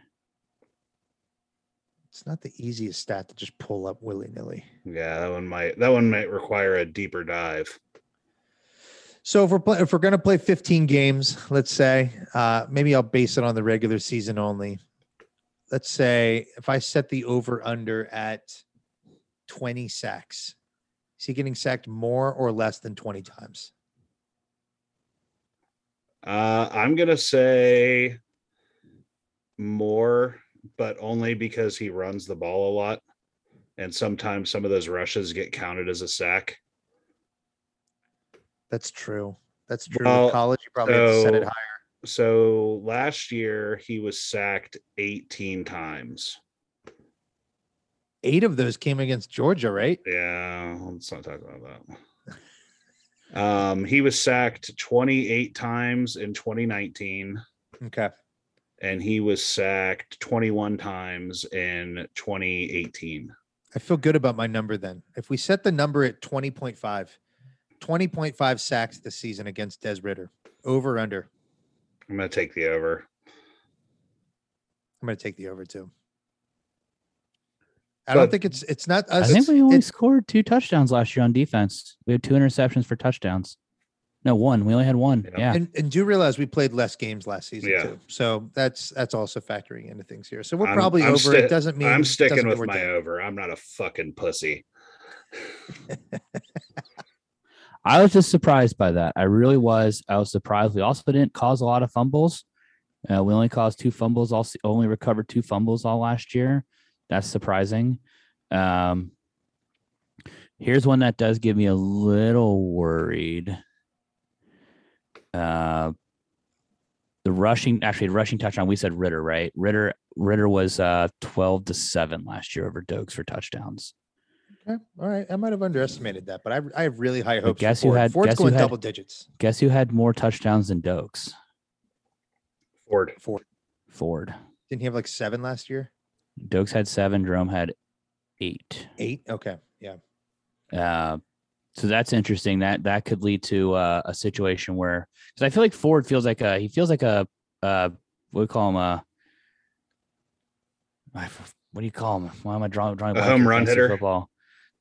It's not the easiest stat to just pull up willy nilly. yeah, that one might that one might require a deeper dive. So if we're play, if we're gonna play 15 games, let's say, uh, maybe I'll base it on the regular season only. Let's say if I set the over under at 20 sacks, is he getting sacked more or less than 20 times? Uh, I'm gonna say more, but only because he runs the ball a lot, and sometimes some of those rushes get counted as a sack. That's true. That's true. Well, college, you probably have to set it so- higher. So last year he was sacked 18 times. Eight of those came against Georgia, right? Yeah, let's not talk about that. Um, he was sacked 28 times in 2019, Okay. and he was sacked 21 times in 2018. I feel good about my number then. If we set the number at 20.5, 20.5 sacks this season against Des Ridder, over under. I'm gonna take the over. I'm going to take the over too. I don't think it's it's not I us. think we only scored two touchdowns last year on defense. We had two interceptions for touchdowns. No, one. We only had one. Yeah. Yeah. and, and do realize we played less games last season Yeah. too. So that's that's also factoring into things here. So we're I'm- probably I'm over. sti- it doesn't mean I'm sticking with my down. over. I'm not a fucking pussy. *laughs* I was just surprised by that. I really was. I was surprised. We also didn't cause a lot of fumbles. Uh, we only caused two fumbles. All se- only recovered two fumbles all last year. That's surprising. Um, here's one that does give me a little worried. Uh, the rushing actually the rushing touchdown. We said Ridder, right? Ridder, Ridder was uh 12 to 7 last year over Doaks for touchdowns. Okay. All right. I might have underestimated that, but I, I have really high hopes. guess for who Ford. had- Ford's guess who going had- double digits. Guess who had more touchdowns than Doaks? Ford. Ford. Ford. Didn't he have like seven last year? Doaks had 7, Jerome had 8. Eight. Okay. Yeah. Uh, so that's interesting. That that could lead to uh, a situation where because I feel like Ford feels like a he feels like a uh, what do we call him a I f- what do you call him? Why am I drawing drawing A blank home here? run Fantasy hitter? Football.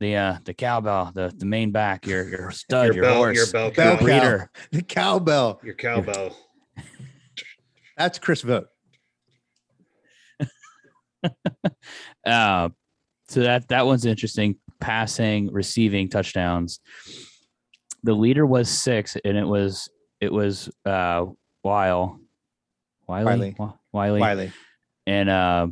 The uh the cowbell, the the main back, your your stud, Your your, bell, horse, your bell Bell your cow, cow. breeder. The cowbell. your cowbell. *laughs* That's Chris Vogt. *laughs* Uh, so that that one's interesting. Passing, receiving touchdowns. The leader was six, and it was it was uh Weil, Wiley, Wiley. Wiley, Wiley. and uh,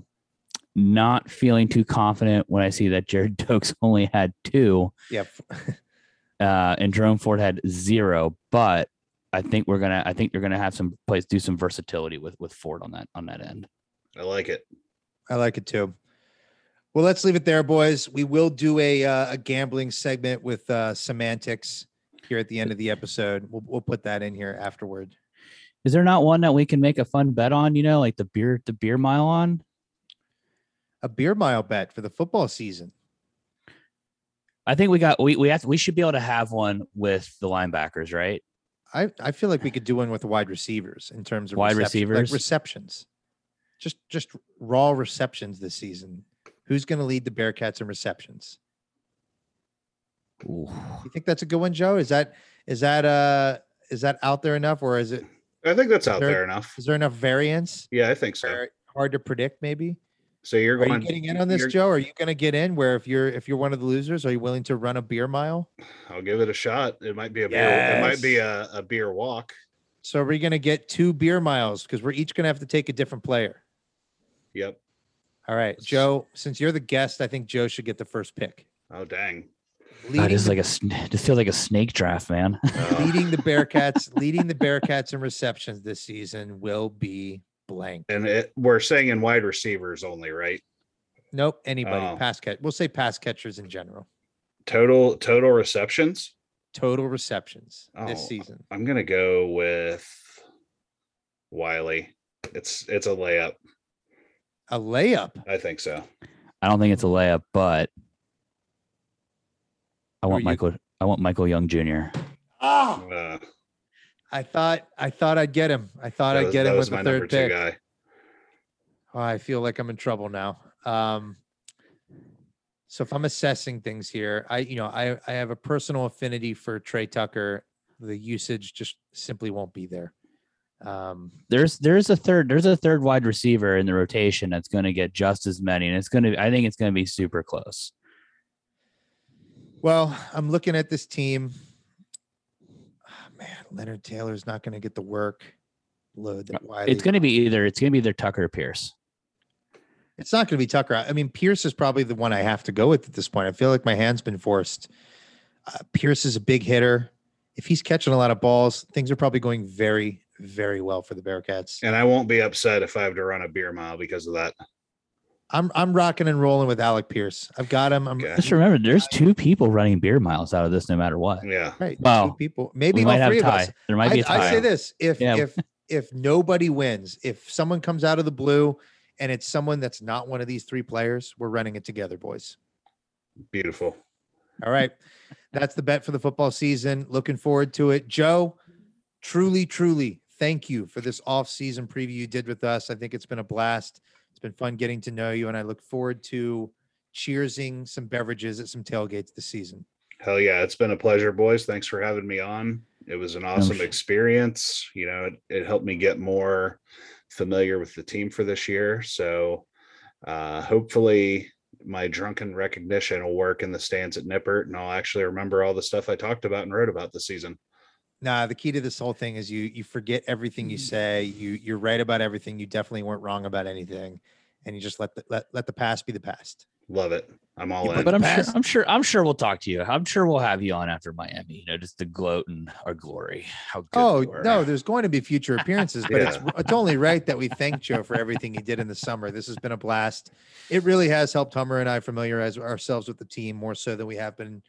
not feeling too confident when I see that Gerrid *laughs* Doaks only had two, Yeah. *laughs* uh, and Jerome Ford had zero. But I think we're gonna I think you're gonna have some place do some versatility with with Ford on that on that end. I like it. I like it too. Well, let's leave it there, boys. We will do a uh, a gambling segment with uh, semantics here at the end of the episode. We'll we'll put that in here afterward. Is there not one that we can make a fun bet on? You know, like the beer the beer mile on. A beer mile bet for the football season. I think we got we we have we should be able to have one with the linebackers, right? I, I feel like we could do one with the wide receivers in terms of Wide reception- receivers? like receptions. Just just raw receptions this season. Who's going to lead the Bearcats in receptions? Ooh. You think that's a good one, Joe? Is that is that uh is that out there enough, or is it I think that's out there- there enough. is there enough variance? Yeah, I think so. Hard to predict, maybe. So you're Are you getting in on this, Joe? Are you going to get in? Where if you're if you're one of the losers, are you willing to run a beer mile? I'll give it a shot. It might be a beer. It might be a, a beer walk. So are we going to get two beer miles because we're each going to have to take a different player? Yep. All right, Joe. Since you're the guest, I think Joe should get the first pick. Oh dang. God, Leading, this is like a sn- this feels like a snake draft, man. Oh, leading the *laughs* Bearcats, leading the Bearcats in receptions this season will be blank. and it, we're saying in wide receivers only, right? Nope, anybody. Oh. Pass catch. We'll say pass catchers in general. Total total receptions. Total receptions this Oh, season. I'm gonna go with Wiley. It's it's a layup. A layup. I think so. I don't think it's a layup, but I want Michael. I want Michael Young Jr. Ah, Uh, I thought I thought I'd get him. I thought that I'd get him with my the third two pick. guy. Oh, I feel like I'm in trouble now. Um, so if I'm assessing things here, I you know I I have a personal affinity for Tre Tucker. The usage just simply won't be there. Um, There's there's a third there's a third wide receiver in the rotation that's going to get just as many, and it's going to I think it's going to be super close. well, I'm looking at this team. Man, Leonard Taylor's not going to get the work load that Wiley. It's going to be either it's going to be either Tucker or Pierce. It's not going to be Tucker. I mean, Pierce is probably the one I have to go with at this point. I feel like my hand's been forced. Uh, Pierce is a big hitter. If he's catching a lot of balls, things are probably going very, very well for the Bearcats. And I won't be upset if I have to run a beer mile because of that. I'm I'm rocking and rolling with Alec Pierce. I've got him. I'm Okay. Just remember, there's two people running beer miles out of this, no matter what. Yeah. right. two Wow. people, We maybe all might have three a of us. There might be a I, tie. I say this: if Yeah. if if nobody wins, if someone comes out of the blue and it's someone that's not one of these three players, we're running it together, boys. Beautiful. All right. That's the bet for the football season. Looking forward to it. Joe, truly, truly, thank you for this off-season preview you did with us. I think it's been a blast. It's been fun getting to know you, and I look forward to cheersing some beverages at some tailgates this season. Hell yeah. It's been a pleasure, boys. Thanks for having me on. It was an awesome sure. experience. You know, it, it helped me get more familiar with the team for this year. So uh hopefully my drunken recognition will work in the stands at Nippert and I'll actually remember all the stuff I talked about and wrote about this season. Nah, the key to this whole thing is you you forget everything you mm-hmm. say. You you're right about everything. You definitely weren't wrong about anything. and you just let the let, let the past be the past. Love it. I'm all You in. But I'm Pass. sure I'm sure I'm sure we'll talk to you. I'm sure we'll have you on after Miami, you know, just to gloat in our glory. How good Oh no, there's going to be future appearances, but it's *laughs* it's only right that we thank Joe for everything he did in the summer. This has been a blast. It really has helped Hummer and I familiarize ourselves with the team more so than we have been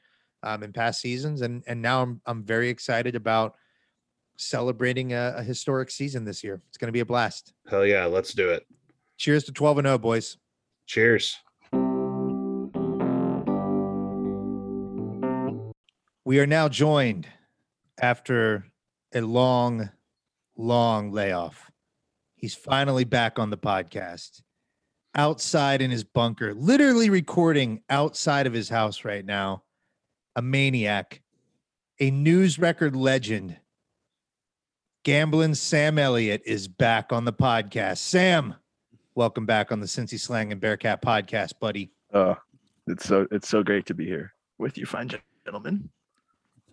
um, in past seasons, and and now I'm I'm very excited about celebrating a, a historic season this year. It's going to be a blast. Hell yeah, let's do it. Cheers to 12 and 0, boys. Cheers. We are now joined after a long, long layoff. He's finally back on the podcast, outside in his bunker, literally recording outside of his house right now. A maniac, a news record legend. Gambling Sam Elliott is back on the podcast. Sam, welcome back on the Cincy Slang and Bearcat podcast, buddy. Oh, it's so it's so great to be here with you, fine gentlemen.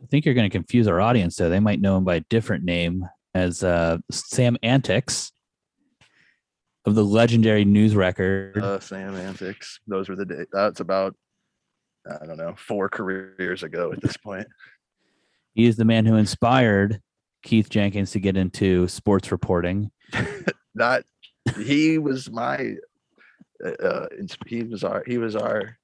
I think you're going to confuse our audience, though. They might know him by a different name as uh, Sam Antics of the legendary news record. Uh, Sam Antics. Those were the days. That's about I don't know four careers ago at this point. he is the man who inspired Keith Jenkins to get into sports reporting. *laughs* Not he was my. Uh, uh, he was our. He was our.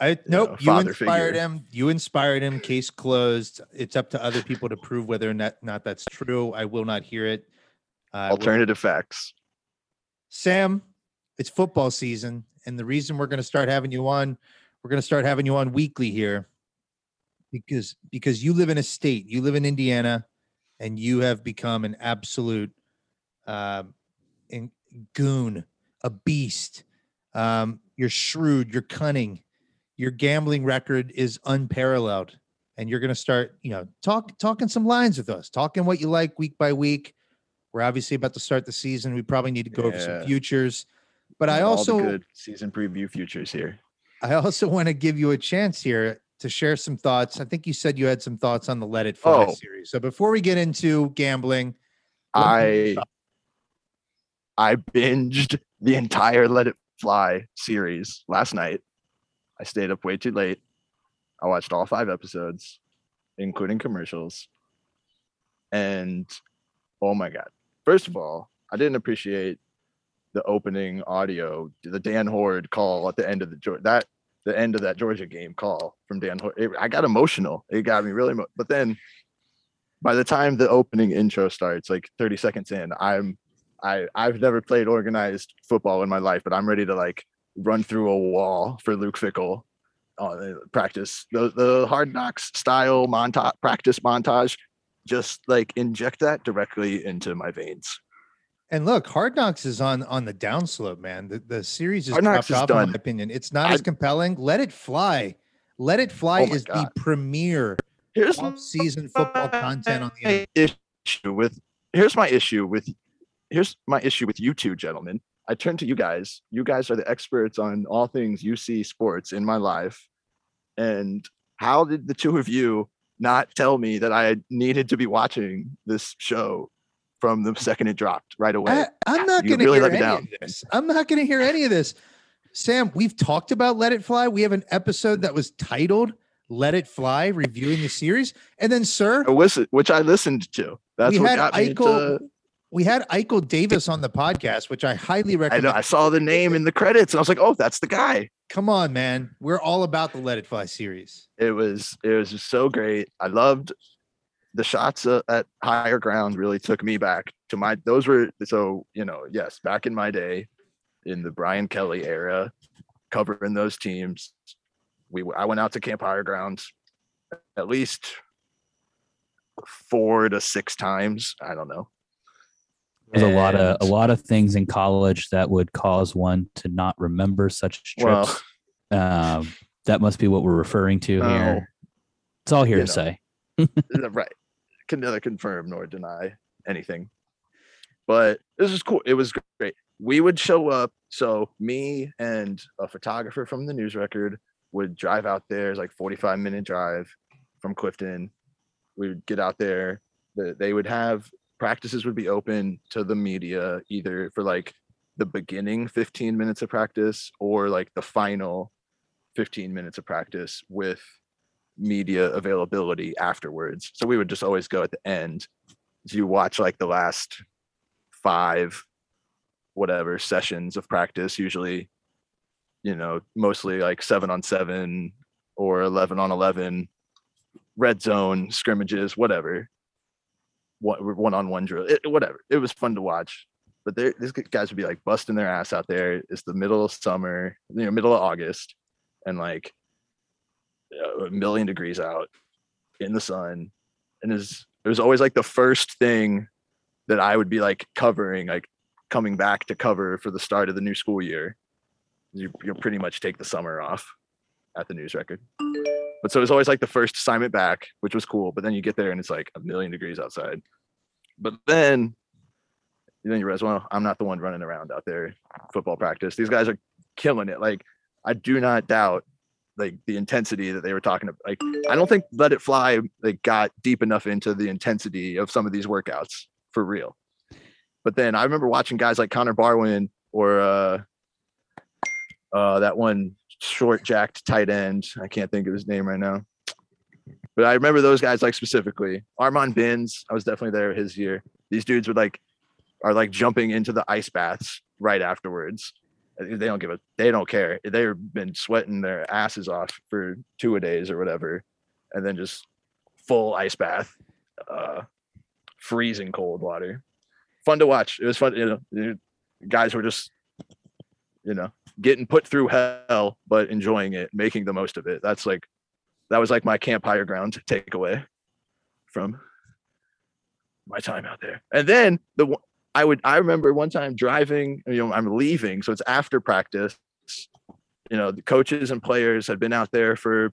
I nope. know, you father inspired figure. him. You inspired him. Case closed. It's up to other people to prove whether or not, not that's true. I will not hear it. Uh, I will- Alternative facts. Sam, it's football season, and the reason we're going to start having you on, we're going to start having you on weekly here, because because you live in a state, you live in Indiana, and you have become an absolute um, in, goon, a beast. Um, you're shrewd, you're cunning, your gambling record is unparalleled, and you're going to start, you know, talk talking some lines with us, talking what you like week by week. We're obviously about to start the season. We probably need to go over some futures, but I also good season preview futures here. I also want to give you a chance here to share some thoughts. I think you said you had some thoughts on the Let It Fly Oh. series. So before we get into gambling, I I binged the entire Let It Fly series last night. I stayed up way too late. I watched all five episodes, including commercials. And oh my god. First of all, I didn't appreciate the opening audio, the Dan Hoard call at the end of the that the end of that Georgia game call from Dan Hoard. It- I got emotional. It got me really but then by the time the opening intro starts, like 30 seconds in, I'm I I've never played organized football in my life, but I'm ready to like run through a wall for Luke Fickell. Uh, practice the the hard knocks style montage practice montage. Just like inject that directly into my veins. And look, Hard Knocks is on on the downslope, man. The the series is Hard Knocks dropped is off, in done. my opinion. It's not I- as compelling. Let It Fly. Let It Fly Oh is God. the premier Here's off-season football content on the internet. issue with here's my issue with here's my issue with you two gentlemen. I turn to you guys. You guys are the experts on all things UC sports in my life. And how did the two of you not tell me that I needed to be watching this show from the *laughs* second it dropped right away? I, am not going to really hear any down. of this. I'm not going to hear any of this. Sam, we've talked about Let It Fly. We have an episode that was titled "Let It Fly," reviewing the series, and then, sir, I which I listened to. That's we what had got me Eichel. to, We had Eichel Davis on the podcast, which I highly I recommend. know I saw the name in the credits and I was like, oh, that's the guy. Come on, man. We're all about the Let It Fly series. it was it was just so great. I loved the shots uh, at higher ground. Really took me back to my. Those were so you know yes, back in my day, in the Brian Kelly era, covering those teams. We I went out to Camp Higher Ground at least four to six times. I don't know. There's a lot of a lot of things in college that would cause one to not remember such trips. Well, um, that must be what we're referring to Oh, here. It's all here *laughs* right. Can neither confirm nor deny anything. But this is cool. It was great. We would show up. So me and a photographer from the news record would drive out there. It's like 45 minute drive from clifton. We would get out there. They would have practices would be open to the media either for like the beginning 15 minutes of practice or like the final 15 minutes of practice with media availability afterwards. So we would just always go at the end. You watch like the last five, whatever sessions of practice, usually, you know, mostly like seven on seven or 11 on 11, red zone scrimmages, whatever. One on one drill, it, whatever. It was fun to watch. But these guys would be like busting their ass out there. It's the middle of summer, you know, middle of August, and like a million degrees out in the sun and is it was always like the first thing that I would be like covering, like coming back to cover for the start of the new school year. You you pretty much take the summer off at the news record. But so it was always like the first assignment back, which was cool. But then you get there and it's like a million degrees outside. But then then you realize, well, I'm not the one running around out there football practice. These guys are killing it. Like I do not doubt like the intensity that they were talking about. Like I don't think Let It Fly like got deep enough into the intensity of some of these workouts for real. But then I remember watching guys like Connor Barwin or uh uh that one short jacked tight end. I can't think of his name right now. But I remember those guys like specifically. Armon Binns, I was definitely there his year. These dudes would like are like jumping into the ice baths right afterwards they don't give a they don't care. They've been sweating their asses off for two a days or whatever and then just full ice bath uh freezing cold water. Fun to watch. It was fun you know guys were just you know getting put through hell but enjoying it making the most of it. That's like that was like my camp higher ground takeaway from my time out there. And then the I would I remember one time driving, you know, I'm leaving, so it's after practice. You know, the coaches and players had been out there for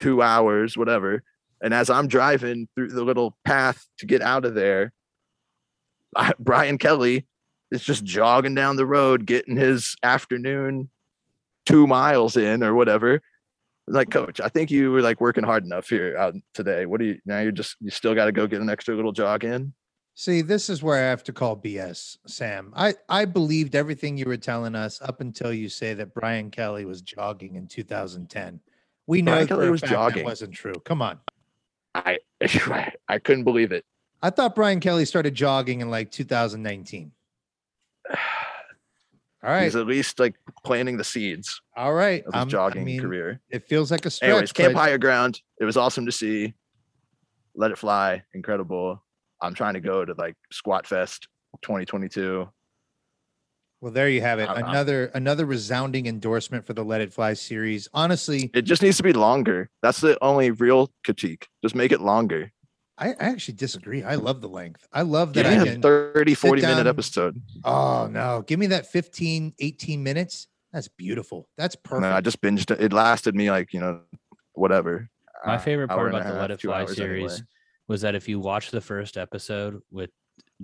two hours, whatever. And as I'm driving through the little path to get out of there, I, Brian Kelly is just jogging down the road, getting his afternoon two miles in or whatever. Like, coach, I think you were like working hard enough here out today. What do you now? You're just you still got to go get an extra little jog in. See, this is where I have to call BS, Sam. I, I believed everything you were telling us up until you say that Brian Kelly was jogging in 2010. We know Brian Kelly was jogging. That wasn't true. Come on. I *laughs* I couldn't believe it. I thought Brian Kelly started jogging in like 2019. All right. He's at least like planting the seeds. All right. Of his jogging I mean, career. It feels like a stretch. Anyways, Camp. Higher Ground. It was awesome to see. Let it fly. Incredible. I'm trying to go to like Squat Fest 2022. Well, there you have it. Uh-huh. Another another resounding endorsement for the Let It Fly series. Honestly, it just needs to be longer. That's the only real critique. Just make it longer. I, I actually disagree. I love the length. I love that Give I can 30, 40 minute episode. Oh no. Give me that 15, 18 minutes. That's beautiful. That's perfect. No, I just binged it. It lasted me like, you know, whatever. My favorite uh, part about the Let It Fly series anyway was that if you watch the first episode with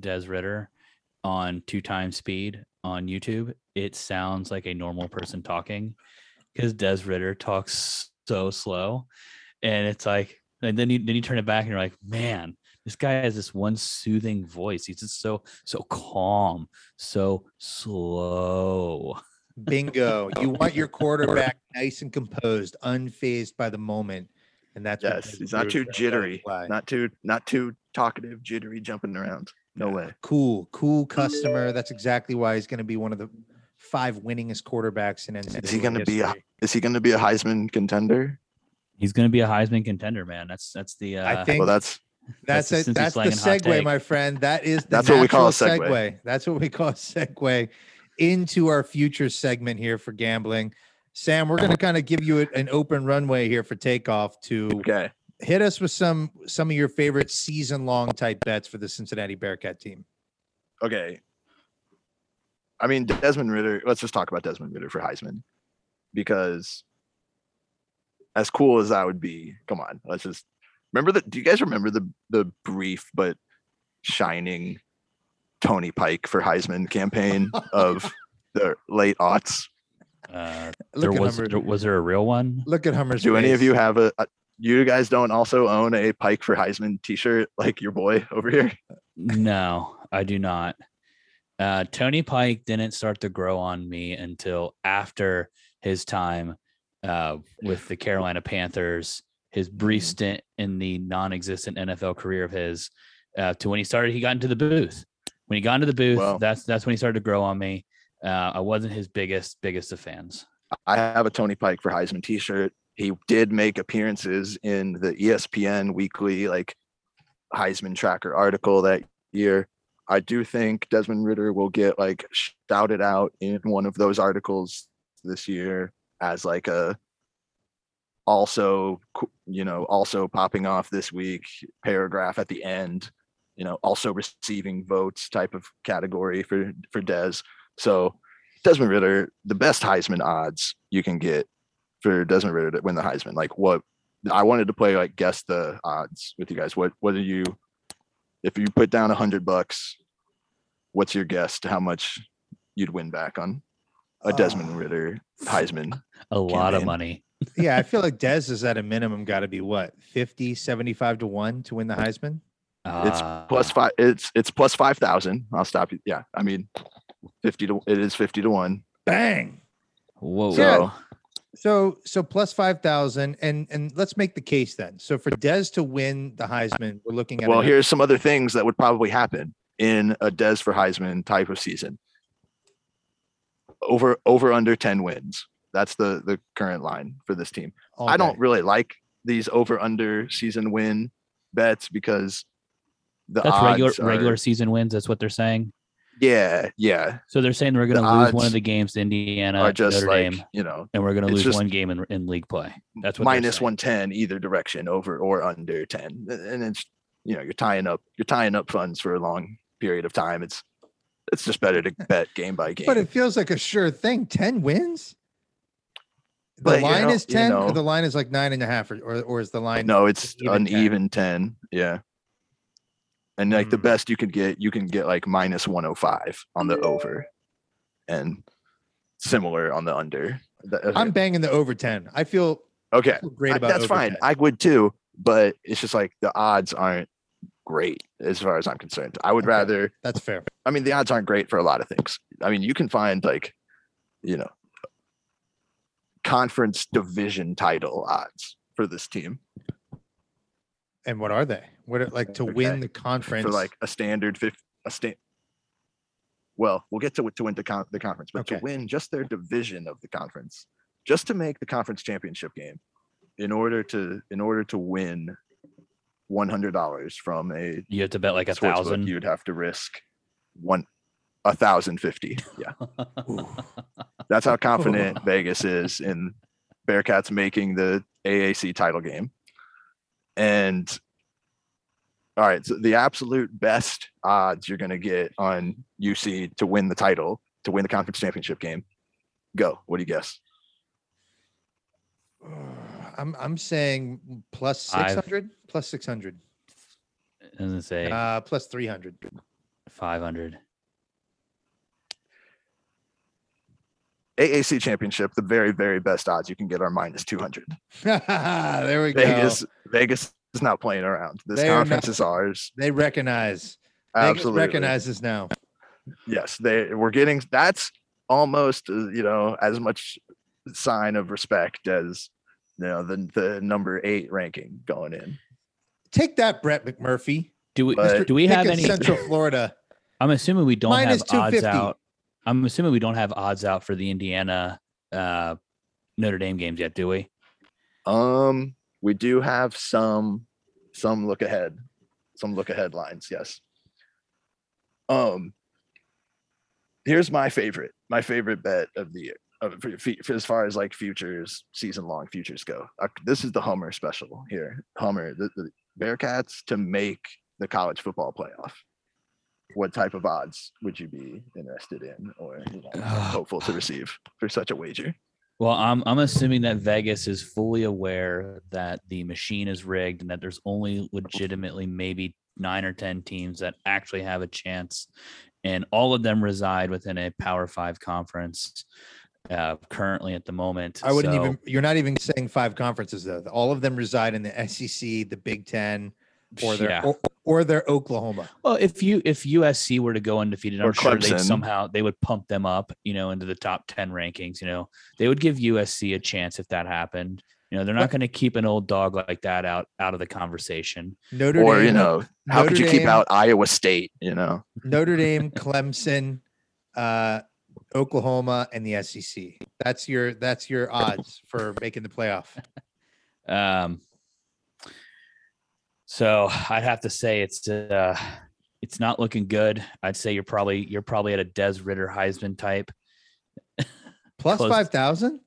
Des Ridder on two times speed on YouTube, it sounds like a normal person talking because Des Ridder talks so slow. And it's like, and then you then you turn it back and you're like, man, this guy has this one soothing voice. He's just so so calm, so slow. Bingo. You want your *laughs* quarterback nice and composed, unfazed by the moment. And that's yes, he's not too jittery, not too not too talkative, jittery, jumping around. No yeah. way. Cool, cool customer. That's exactly why he's going to be one of the five winningest quarterbacks in NCAA. Is he going to be a Is he going to be a Heisman contender? He's going to be a Heisman contender, man. That's that's the. Uh, I think. Well, that's that's that's, a, that's the segue, my friend. That is that's what we call a segue. segue. That's what we call a segue into our future segment here for gambling. Sam, we're going to kind of give you an open runway here for takeoff to okay. hit us with some some of your favorite season long type bets for the Cincinnati Bearcat team. Okay. I mean, Desmond Ridder, let's just talk about Desmond Ridder for Heisman because as cool as that would be, come on, let's just remember that. Do you guys remember the the brief but shining Tony Pike for Heisman campaign *laughs* of the late aughts? Uh, there was there, was there a real one? Look at Hummer's. Do face. any of you have a, a? You guys don't also own a Pike for Heisman T-shirt like your boy over here? No, I do not. Uh, Tony Pike didn't start to grow on me until after his time uh, with the Carolina Panthers, his brief Mm-hmm. stint in the non-existent NFL career of his, uh, to when he started, he got into the booth. When he got into the booth, Well- that's that's when he started to grow on me. Uh, I wasn't his biggest biggest of fans. I have a Tony Pike for Heisman T-shirt. He did make appearances in the ESPN weekly like Heisman tracker article that year. I do think Desmond Ridder will get like shouted out in one of those articles this year as like a also you know also popping off this week paragraph at the end you know also receiving votes type of category for for Des so Desmond Ridder, the best Heisman odds you can get for Desmond Ridder to win the Heisman. Like what I wanted to play like guess the odds with you guys. What what do you if you put down a hundred bucks, what's your guess to how much you'd win back on a Desmond Uh, Ridder *laughs* Heisman? A lot of money. *laughs* yeah, I feel like Des is at a minimum got to be what 50, 75 to one to win the Heisman. It's Uh, plus five it's it's plus five thousand. I'll stop you. Yeah. I mean fifty to it is fifty to one. Bang. Whoa. So So so plus five thousand, and and and let's make the case then. So for Dez to win the Heisman, we're looking at well, here's some other things that would probably happen in a Des for Heisman type of season. Over over under 10 wins. That's the the current line for this team. all I don't really like these over under season win bets because the that's odds regular are- regular season wins. That's what they're saying. Yeah, yeah, So they're saying we're going to lose one of the games to Indiana, are just Notre like Dame, you know and we're going to lose just one game in, in league play. That's what they're minus saying. 110 either direction over or under 10 and it's you know you're tying up you're tying up funds for a long period of time it's it's just better to bet game by game But it feels like a sure thing. Ten wins. The But, you line know- is you ten, know- or the line is like nine and a half, or or, or is the line? no it's even an 10? even 10 yeah and like the Hmm. best you could get you can get like minus 105 on the over and similar on the under I'm banging the over ten. I feel, okay I feel great I- that's fine 10. i would too but it's just like the odds aren't great as far as i'm concerned i would Okay. rather That's fair. I mean, the odds aren't great for a lot of things. I mean, you can find like, you know, conference division title odds for this team And what are they? What are, like to win the conference? for like a standard fifth, a stand. Well, we'll get to it to win the, con- the conference, but Okay. to win just their division of the conference, just to make the conference championship game, in order to in order to win one hundred dollars from a You have to bet like a thousand. you'd have to risk one a thousand fifty. Yeah. *laughs* That's how confident *laughs* Vegas is in Bearcats making the AAC title game. And all right, so the absolute best odds you're going to get on UC to win the title, to win the conference championship game. Go. What do you guess? *sighs* I'm I'm saying plus Five. six hundred, plus six hundred, Doesn't say uh, plus three hundred. five hundred. AAC championship, the very, very best odds you can get are minus 200. *laughs* there we go. Vegas, Vegas is not playing around. This They conference not- is ours. They recognize. Vegas Absolutely. recognizes now. yes they we're getting that's almost uh, you know as much sign of respect as you know the the number eight ranking going in Take that, Brett McMurphy. Do we But- do we have any? Central *laughs* Florida. I'm assuming we don't Minus have odds out. I'm assuming we don't have odds out for the Indiana uh, Notre Dame games yet, do we? um we do have some some look ahead some look ahead lines yes. Um here's my favorite my favorite bet of the year of, for, for, as far as like futures season long futures go. This is the hummer special here hummer the, the bearcats to make the college football playoff. What type of odds would you be interested in or you know, hopeful to receive for such a wager Well, I'm I'm assuming that Vegas is fully aware that the machine is rigged and that there's only legitimately maybe nine or ten teams that actually have a chance, and all of them reside within a Power Five conference. Uh, currently, at the moment, I wouldn't So- even. You're not even saying five conferences though. All of them reside in the SEC, the Big Ten, or they're Yeah. or, or they're Oklahoma. Well, if you if USC were to go undefeated, Or I'm sure they somehow they would pump them up, you know, into the top ten rankings. You know, they would give USC a chance if that happened. You know, they're not going to keep an old dog like that out out of the conversation. Notre or Dame, you know, how could Notre you keep out Iowa State? You know, Notre *laughs* Dame, Clemson, uh, Oklahoma, and the SEC. That's your that's your odds for making the playoff. *laughs* Um, so I'd have to say it's uh, it's not looking good. I'd say you're probably you're probably at a Des Ridder Heisman type. *laughs* Five thousand.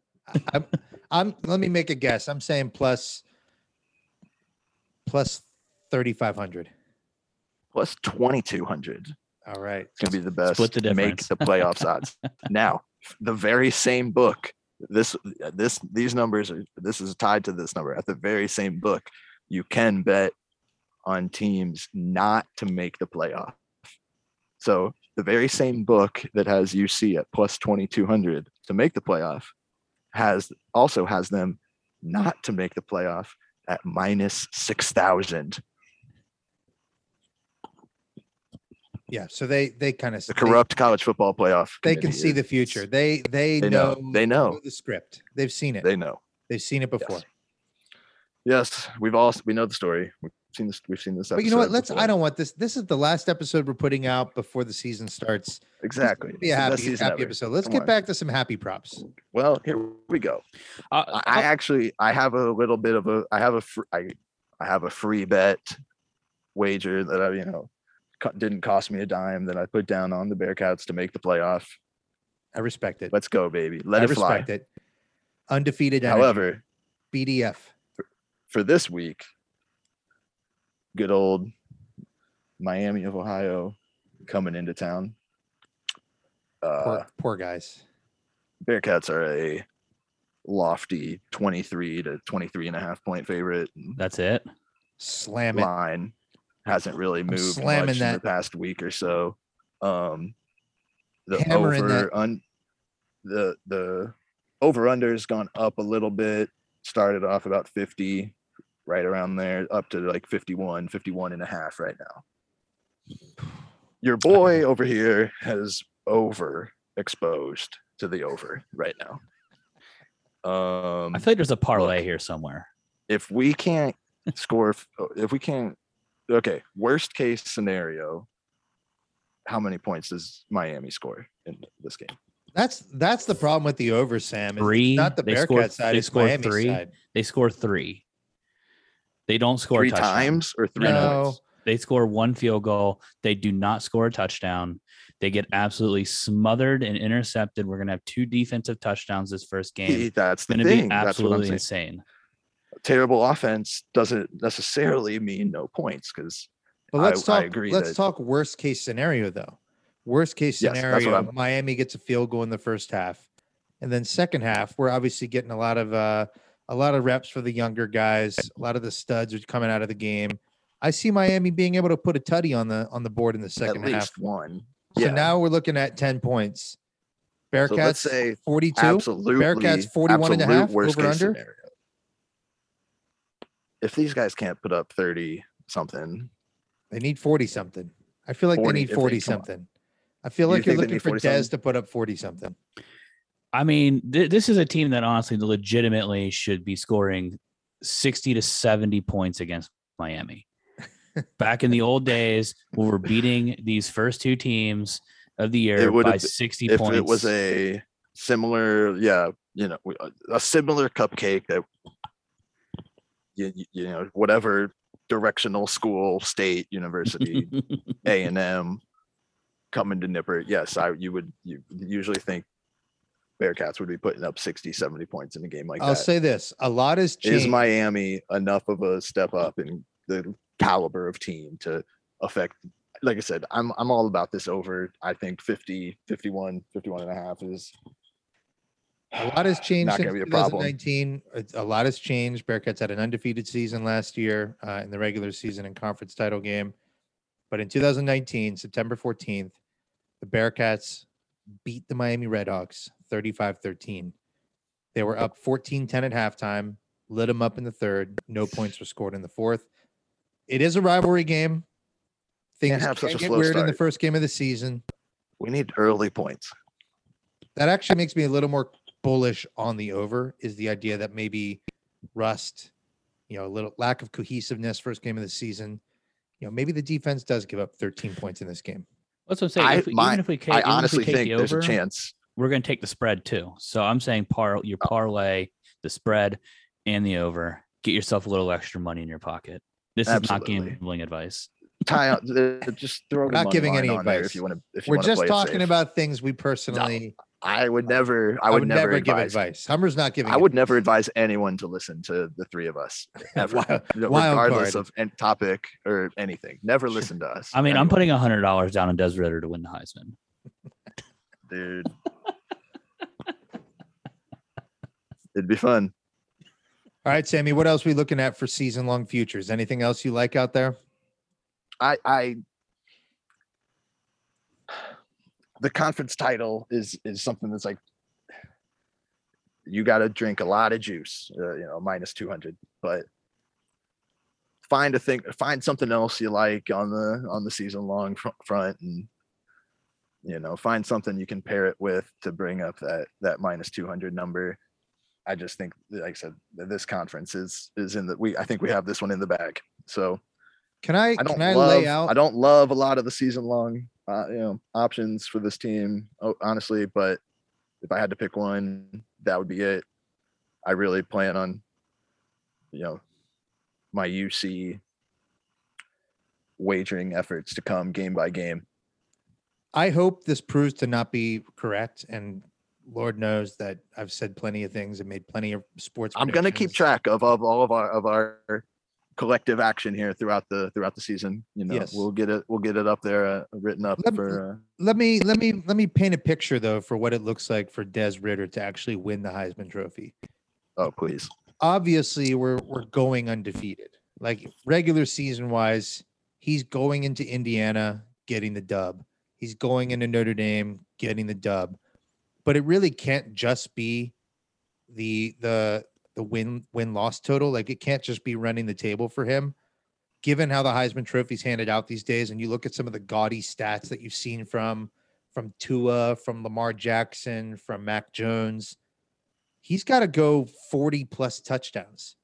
I'm, I'm. Let me make a guess. I'm saying plus plus thirty five hundred. plus twenty two hundred. All right. It's gonna be the best. Split the make the playoffs odds. *laughs* now, the very same book. This this these numbers are this is tied to this number. At the very same book, you can bet on teams not to make the playoff. So the very same book that has UC at plus twenty two hundred to make the playoff has also has them not to make the playoff at minus six thousand. Yeah. So they they kind of The corrupt college football playoff. They, can see is- the future. They they, They know, know. They know. the script. They've seen it. They know. They've seen it before. Yes. Yes, we've all we know the story. We've seen this. We've seen this. But you know what? Let's. I don't want this. This is the last episode we're putting out before the season starts. Exactly. Be a It's happy, happy ever. episode. Let's Come get on. back to some happy props. Well, here we go. Uh, I, I actually I have a little bit of a I have a fr- I I have a free bet wager that I you know co- didn't cost me a dime that I put down on the Bearcats to make the playoff. I respect it. Let's go, baby. Let I it fly. respect it. Undefeated. energy. However, BDF. for this week, good old Miami of Ohio coming into town. Uh, Poor, poor guys. Bearcats are a lofty 23 to 23 and a half point favorite. that's it. Slam it. Line hasn't really moved slamming much in the that. past week or so. Um, the Hammering over that. un, the the over under has gone up a little bit. Started off about 50, right around there, up to like 51, 51 and a half right now. Your boy over here has over exposed to the over right now. Um, I feel like there's a parlay here somewhere. if we can't score, f- oh, if we can't, okay, worst case scenario, how many points does Miami score in this game? That's that's the problem with the over, Sam. Three. Not the They score- Bearcat side. they It's score Miami three. side. They score three. They don't score a Three touchdown. times or three No. points? They score one field goal. They do not score a touchdown. They get absolutely smothered and intercepted. We're gonna have two defensive touchdowns this first game. He- That's the gonna thing. be That's what I'm absolutely saying. insane. Terrible offense doesn't necessarily mean no points because But let's I talk. agree let's that- talk worst case scenario though. Worst case Yes, that's what scenario, I'm- Miami gets a field goal in the first half, and then second half, we're obviously getting a lot of uh, a lot of reps for the younger guys. A lot of the studs are coming out of the game. I see Miami being able to put a tutty on the on the board in the at second least half. one. So Yeah. now we're looking at ten points. Bearcats So say 42. absolutely Bearcats 41 and a half, worst over under? scenario. If these guys can't put up 30 something, They need 40 something. I feel like 40, they need if they- 40 on. something. I feel like you're looking for Dez something? to put up 40 something. I mean, th- this is a team that honestly legitimately should be scoring 60 to 70 points against Miami. *laughs* Back in the old days, when we're beating these first two teams of the year by 60 if points. it was a similar, yeah, you know, a- similar cupcake that you, you- you know, whatever directional school, state, university, *laughs* A and M coming to Nippert, yes, I you would you usually think Bearcats would be putting up 60, 70 points in a game like this. I'll that. say this a lot has changed. Is Miami enough of a step up in the caliber of team to affect like I said, I'm I'm all about this over. I think 50, 51, 51 and a half is A lot has changed since gonna be a problem. 2019. A lot has changed. Bearcats had an undefeated season last year uh, in the regular season and conference title game. But in 2019, September 14th, the Bearcats beat the Miami Redhawks 35 13. They were up 14 10 at halftime, lit them up in the third. No points were scored in the fourth. it is a rivalry game. Things can get weird in the first game of the season. We need early points. That actually makes me a little more bullish on the over. Is the idea that maybe rust, you know, a little lack of cohesiveness first game of the season. You know, maybe the defense does give up 13 points in this game. That's what I'm saying. I- If we- my- even if we, ca- I even we honestly take think the there's over, a chance. we're going to take the spread too. So I'm saying par your parlay, the spread, and the over. Get yourself a little extra money in your pocket. This is Absolutely. not gambling advice. Tie out, uh, *laughs* just throw the not giving any advice. if you want to. If you We're wanna just play it talking about things we personally. I would never. I I would, never, give advise. advice. Hummer's not giving. I would never advise anyone to listen to the three of us *laughs* ever, Wild- no- wild regardless card. of any topic or anything. Never listen to us. I mean, I'm putting a hundred dollars down on Des Ridder to win the Heisman. dude. It'd be fun. All right, Sammy. What else we looking at for season long futures? Anything else you like out there? I, I, the conference title is is something that's like you got to drink a lot of juice, uh, you know, minus two hundred. But find a thing, find something else you like on the on the season long fr- front, and you know, find something you can pair it with to bring up that that minus two hundred number. I just think, like I said, this conference is is in the we. I think we have this one in the bag. So Can I? I don't can I love. lay out? I don't love a lot of the season long, uh, you know, options for this team, honestly. But if I had to pick one, that would be it. I really plan on, you know, my UC wagering efforts to come game by game. I hope this proves to not be correct. And Lord knows that I've said plenty of things and made plenty of sports. I'm gonna keep track of, of all of our of our collective action here throughout the throughout the season. You know, Yes. we'll get it we'll get it up there uh, written up Let- for. Uh, Let me let me let me paint a picture though for what it looks like for Des Ridder to actually win the Heisman Trophy. oh, please. Obviously, we're we're going undefeated. Like regular season wise, he's going into Indiana getting the dub. He's going into Notre Dame getting the dub. But it really can't just be the the the win win loss total. Like it can't just be running the table for him. Given how the Heisman Trophy's handed out these days, and you look at some of the gaudy stats that you've seen from from Tua, from Lamar Jackson, from Mac Jones, he's got to go 40 plus touchdowns.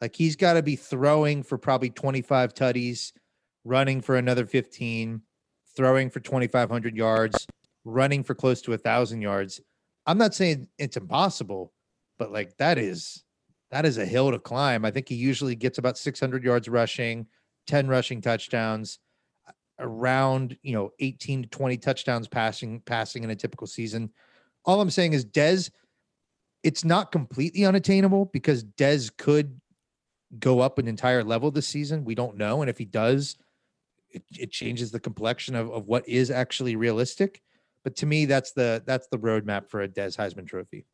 Like he's got to be throwing for probably 25 tutties, running for another 15, throwing for 2,500 yards, running for close to a thousand yards. I'm not saying it's impossible, but like that is that is a hill to climb. I think he usually gets about 600 yards rushing, 10 rushing touchdowns, around you know 18 to 20 touchdowns passing passing in a typical season. All I'm saying is Dez, it's not completely unattainable because Dez could go up an entire level this season. We don't know, and if he does, it, it changes the complexion of, of what is actually realistic. But to me, that's the that's the roadmap for a Des Heisman Trophy.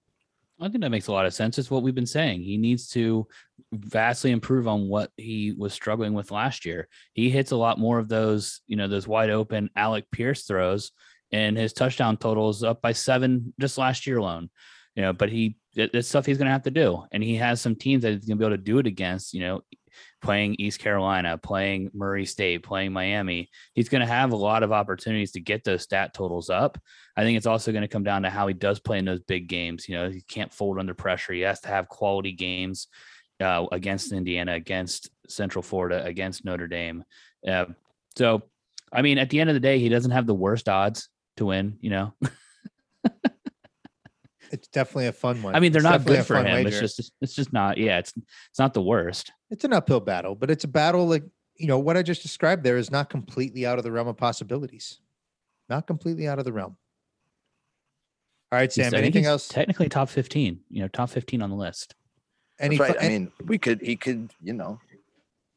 I think that makes a lot of sense. It's what we've been saying. He needs to vastly improve on what he was struggling with last year. He hits a lot more of those, you know, those wide open Alec Pierce throws, and his touchdown total is up by seven just last year alone. You know, but he it- it's stuff he's going to have to do, and he has some teams that he's going to be able to do it against. You know, playing East Carolina, playing Murray State, playing Miami. He's going to have a lot of opportunities to get those stat totals up. I think it's also going to come down to how he does play in those big games. You know, he can't fold under pressure. He has to have quality games uh, against Indiana, against Central Florida, against Notre Dame. Uh, so, I mean, at the end of the day, he doesn't have the worst odds to win. You know, *laughs* It's definitely a fun one. I mean, they're It's not good for fun him. It's just, it's just not. Yeah, it's it's not the worst. it's an uphill battle, but it's a battle like you know what I just described there is not completely out of the realm of possibilities. Not completely out of the realm. All right, Sam. I Anything he's else? Technically, top fifteen. You know, top fifteen on the list. Any? That's right. fi- I mean, we could. He could. You know,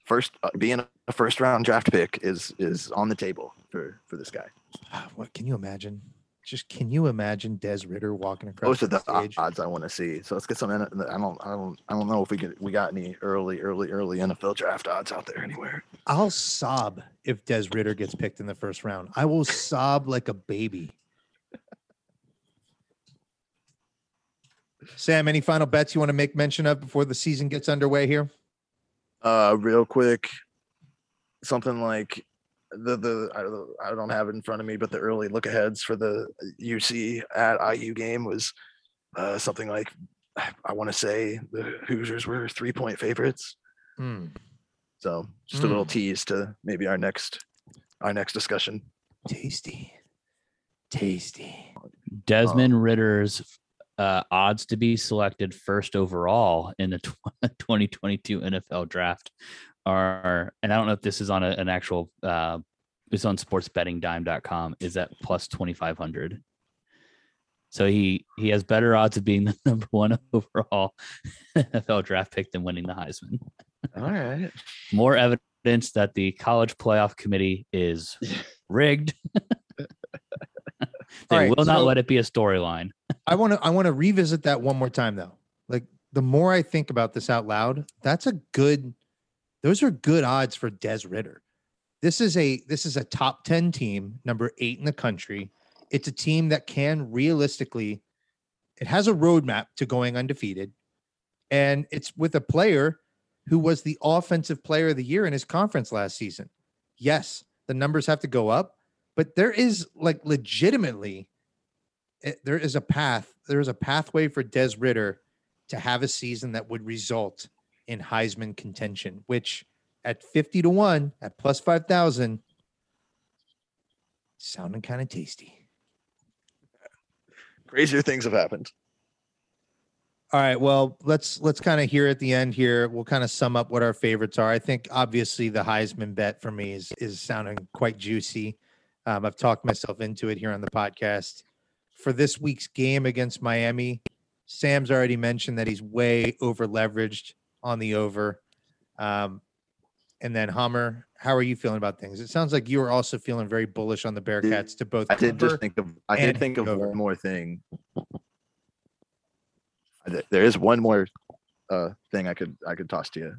first uh, being a first round draft pick is is on the table for for this guy. Ah, what can you imagine? Just can you imagine Des Ridder walking across Most of the odds I want to see. So let's get some. I don't. I don't. I don't know if we get we got any early, early, early NFL draft odds out there anywhere. I'll sob if Des Ridder gets picked in the first round. I will sob like a baby. *laughs* Sam, any final bets you want to make mention of before the season gets underway here? Uh, real quick, something like the the I don't, have it in front of me, but the early look aheads for the UC at IU game was uh, something like I want to say the Hoosiers were three point favorites. Hmm. So just a little Mm. tease to maybe our next our next discussion. tasty, tasty. Desmond Ridder's uh, odds to be selected first overall in the tw- *laughs* 2022 NFL draft are, and I don't know if this is on a, an actual, uh, it's on sportsbettingdime.com, is at plus 2,500. So he he has better odds of being *laughs* the number one overall *laughs* NFL draft pick than winning the Heisman. All right. More evidence that the college playoff committee is *laughs* rigged. they right, will not so- let it be a storyline. I want to I want to revisit that one more time though. Like the more I think about this out loud, that's a good those are good odds for Des Ridder. This is a this is a top 10 team, number 8 in the country. It's a team that can realistically it has a roadmap to going undefeated and it's with a player who was the offensive player of the year in his conference last season. Yes, the numbers have to go up, but there is like legitimately it, there is a path. There is a pathway for Des Ridder to have a season that would result in Heisman contention, which at 50 to 1 at plus 5,000 sounding kind of tasty. Crazier things have happened. All right, well, let's let's kind of hear at the end here. We'll kind of sum up what our favorites are. I think obviously the Heisman bet for me is is sounding quite juicy. Um, I've talked myself into it here on the podcast. For this week's game against Miami, Sam's already mentioned that he's way over leveraged on the over. Um, and then Hummer, how are you feeling about things? It sounds like you are also feeling very bullish on the Bearcats to both I did just think of I did think of over. one more thing. There is one more uh thing I could I could toss to you.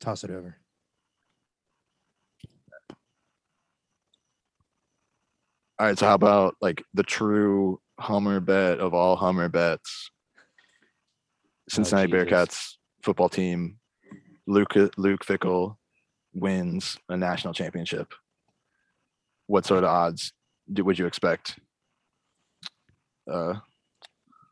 toss it over. All right, so how about like the true Hummer bet of all Hummer bets? Cincinnati Jesus. Bearcats football team, Luke Luke Fickell wins a national championship. What sort of odds do, would you expect? Uh,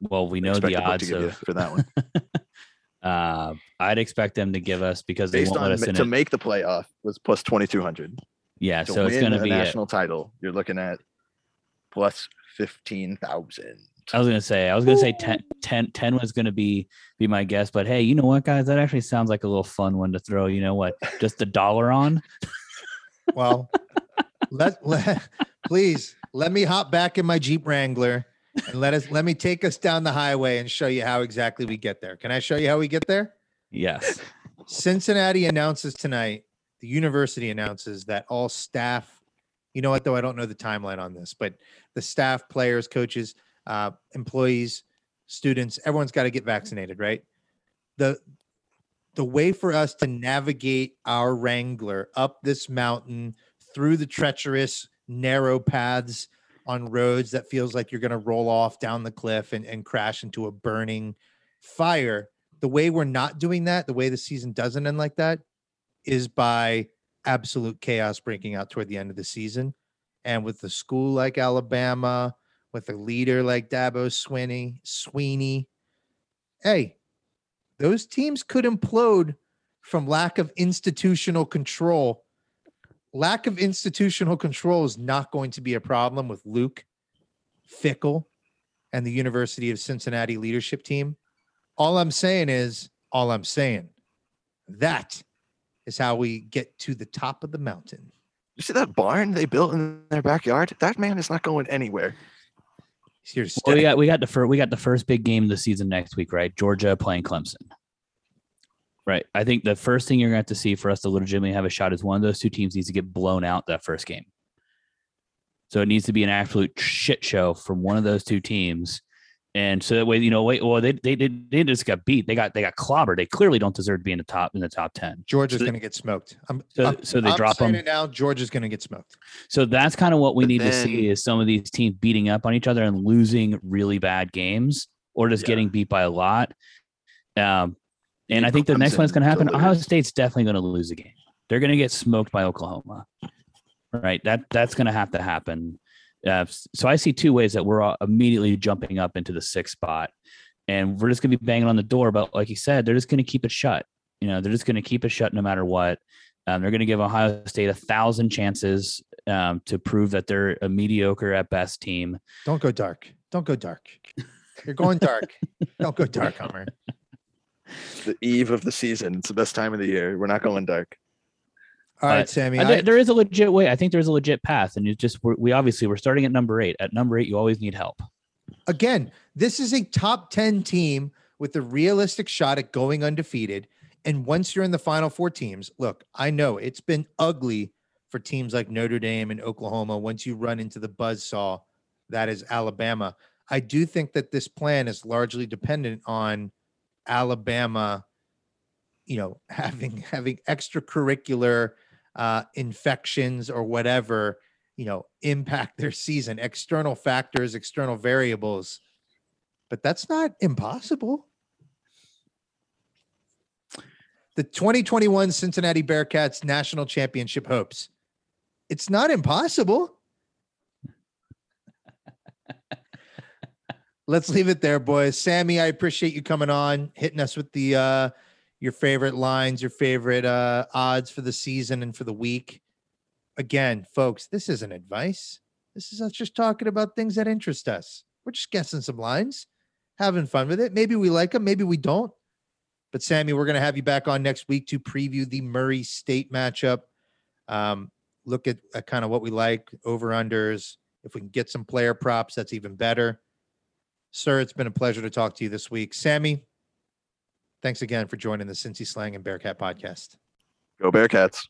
Well, we know the odds of. for that one. *laughs* uh, I'd expect them to give us because they Based won't on let us in to it. make the playoff was plus twenty two hundred. Yeah, To so it's going to be. a- national title, you're looking at plus fifteen thousand. I was going to say. I was going to say 10, 10, 10 was going to be be my guess, but hey, you know what, guys? That actually sounds like a little fun one to throw. You know what? Just the dollar on. *laughs* Well, let, let please let me hop back in my Jeep Wrangler and let us let me take us down the highway and show you how exactly we get there. Can I show you how we get there? Yes. Cincinnati announces tonight, the university announces that all staff, you know what though, I don't know the timeline on this, but the staff, players, coaches, uh, employees, students, everyone's got to get vaccinated, right? The the way for us to navigate our Wrangler up this mountain through the treacherous, narrow paths on roads that feels like you're going to roll off down the cliff and, and crash into a burning fire. The way we're not doing that, the way the season doesn't end like that, is by absolute chaos breaking out toward the end of the season. And with the school like Alabama, with a leader like Dabo Swinney, Swinney, hey, those teams could implode from lack of institutional control. Lack of institutional control is not going to be a problem with Luke Fickell and the University of Cincinnati leadership team. All I'm saying is, all I'm saying, that is how we get to the top of the mountain. You see that barn they built in their backyard? That man is not going anywhere. He's here to Well, we got we got the first we got the first big game of the season next week, right? Georgia playing Clemson. Right. I think the first thing you're going to have to see for us to legitimately have a shot is one of those two teams needs to get blown out that first game. So it needs to be an absolute shit show from one of those two teams. And so that way, you know, wait, well, they they did they just got beat. They got they got clobbered. They clearly don't deserve to be in the top in the top ten. Georgia's so- going to get smoked. I'm, So I'm- so they I'm drop saying them. it now. Georgia's going to get smoked. So that's kind of what we But need to see is some of these teams beating up on each other and losing really bad games or just Yeah. getting beat by a lot. Um, and I think the next one's Clemson going to happen. Ohio. State's definitely going to lose a game. They're going to get smoked by Oklahoma. Right? That that's going to have to happen. Uh, so I see two ways that we're all immediately jumping up into the sixth spot, and we're just going to be banging on the door. But like you said, they're just going to keep it shut. You know, they're just going to keep it shut no matter what. Um, they're going to give Ohio State a thousand chances um, to prove that they're a mediocre at best team. Don't go dark. Don't go dark. You're going dark. *laughs* Don't go dark, Hummer. The eve of the season. It's the best time of the year. We're not going dark. All right, Sammy. I I- there is a legit way. I think there's a legit path, and you just we're, we obviously we're starting at number eight. At number eight, you always need help. again, this is a top 10 team with a realistic shot at going undefeated. And once you're in the final four teams, look, I know it's been ugly for teams like Notre Dame and Oklahoma once you run into the buzzsaw that is Alabama. I do think that this plan is largely dependent on Alabama, you know, *laughs* having having extracurricular uh, infections or whatever you know impact their season external factors external variables. But that's not impossible. The 2021 cincinnati bearcats national championship hopes. It's not impossible. *laughs* Let's leave it there boys. Sammy i appreciate you coming on hitting us with the uh your favorite lines your favorite uh odds for the season and for the week again, folks, this isn't advice. This is us just talking about things that interest us. We're just guessing some lines, having fun with it. Maybe we like them, maybe we don't. But Sammy, we're going to have you back on next week to preview the Murray State matchup. Um, look at, at kind of what we like, over unders. If we can get some player props, that's even better. Sir, it's been a pleasure to talk to you this week. Sammy, thanks again for joining the Cincy Slang and Bearcat podcast. Go Bearcats.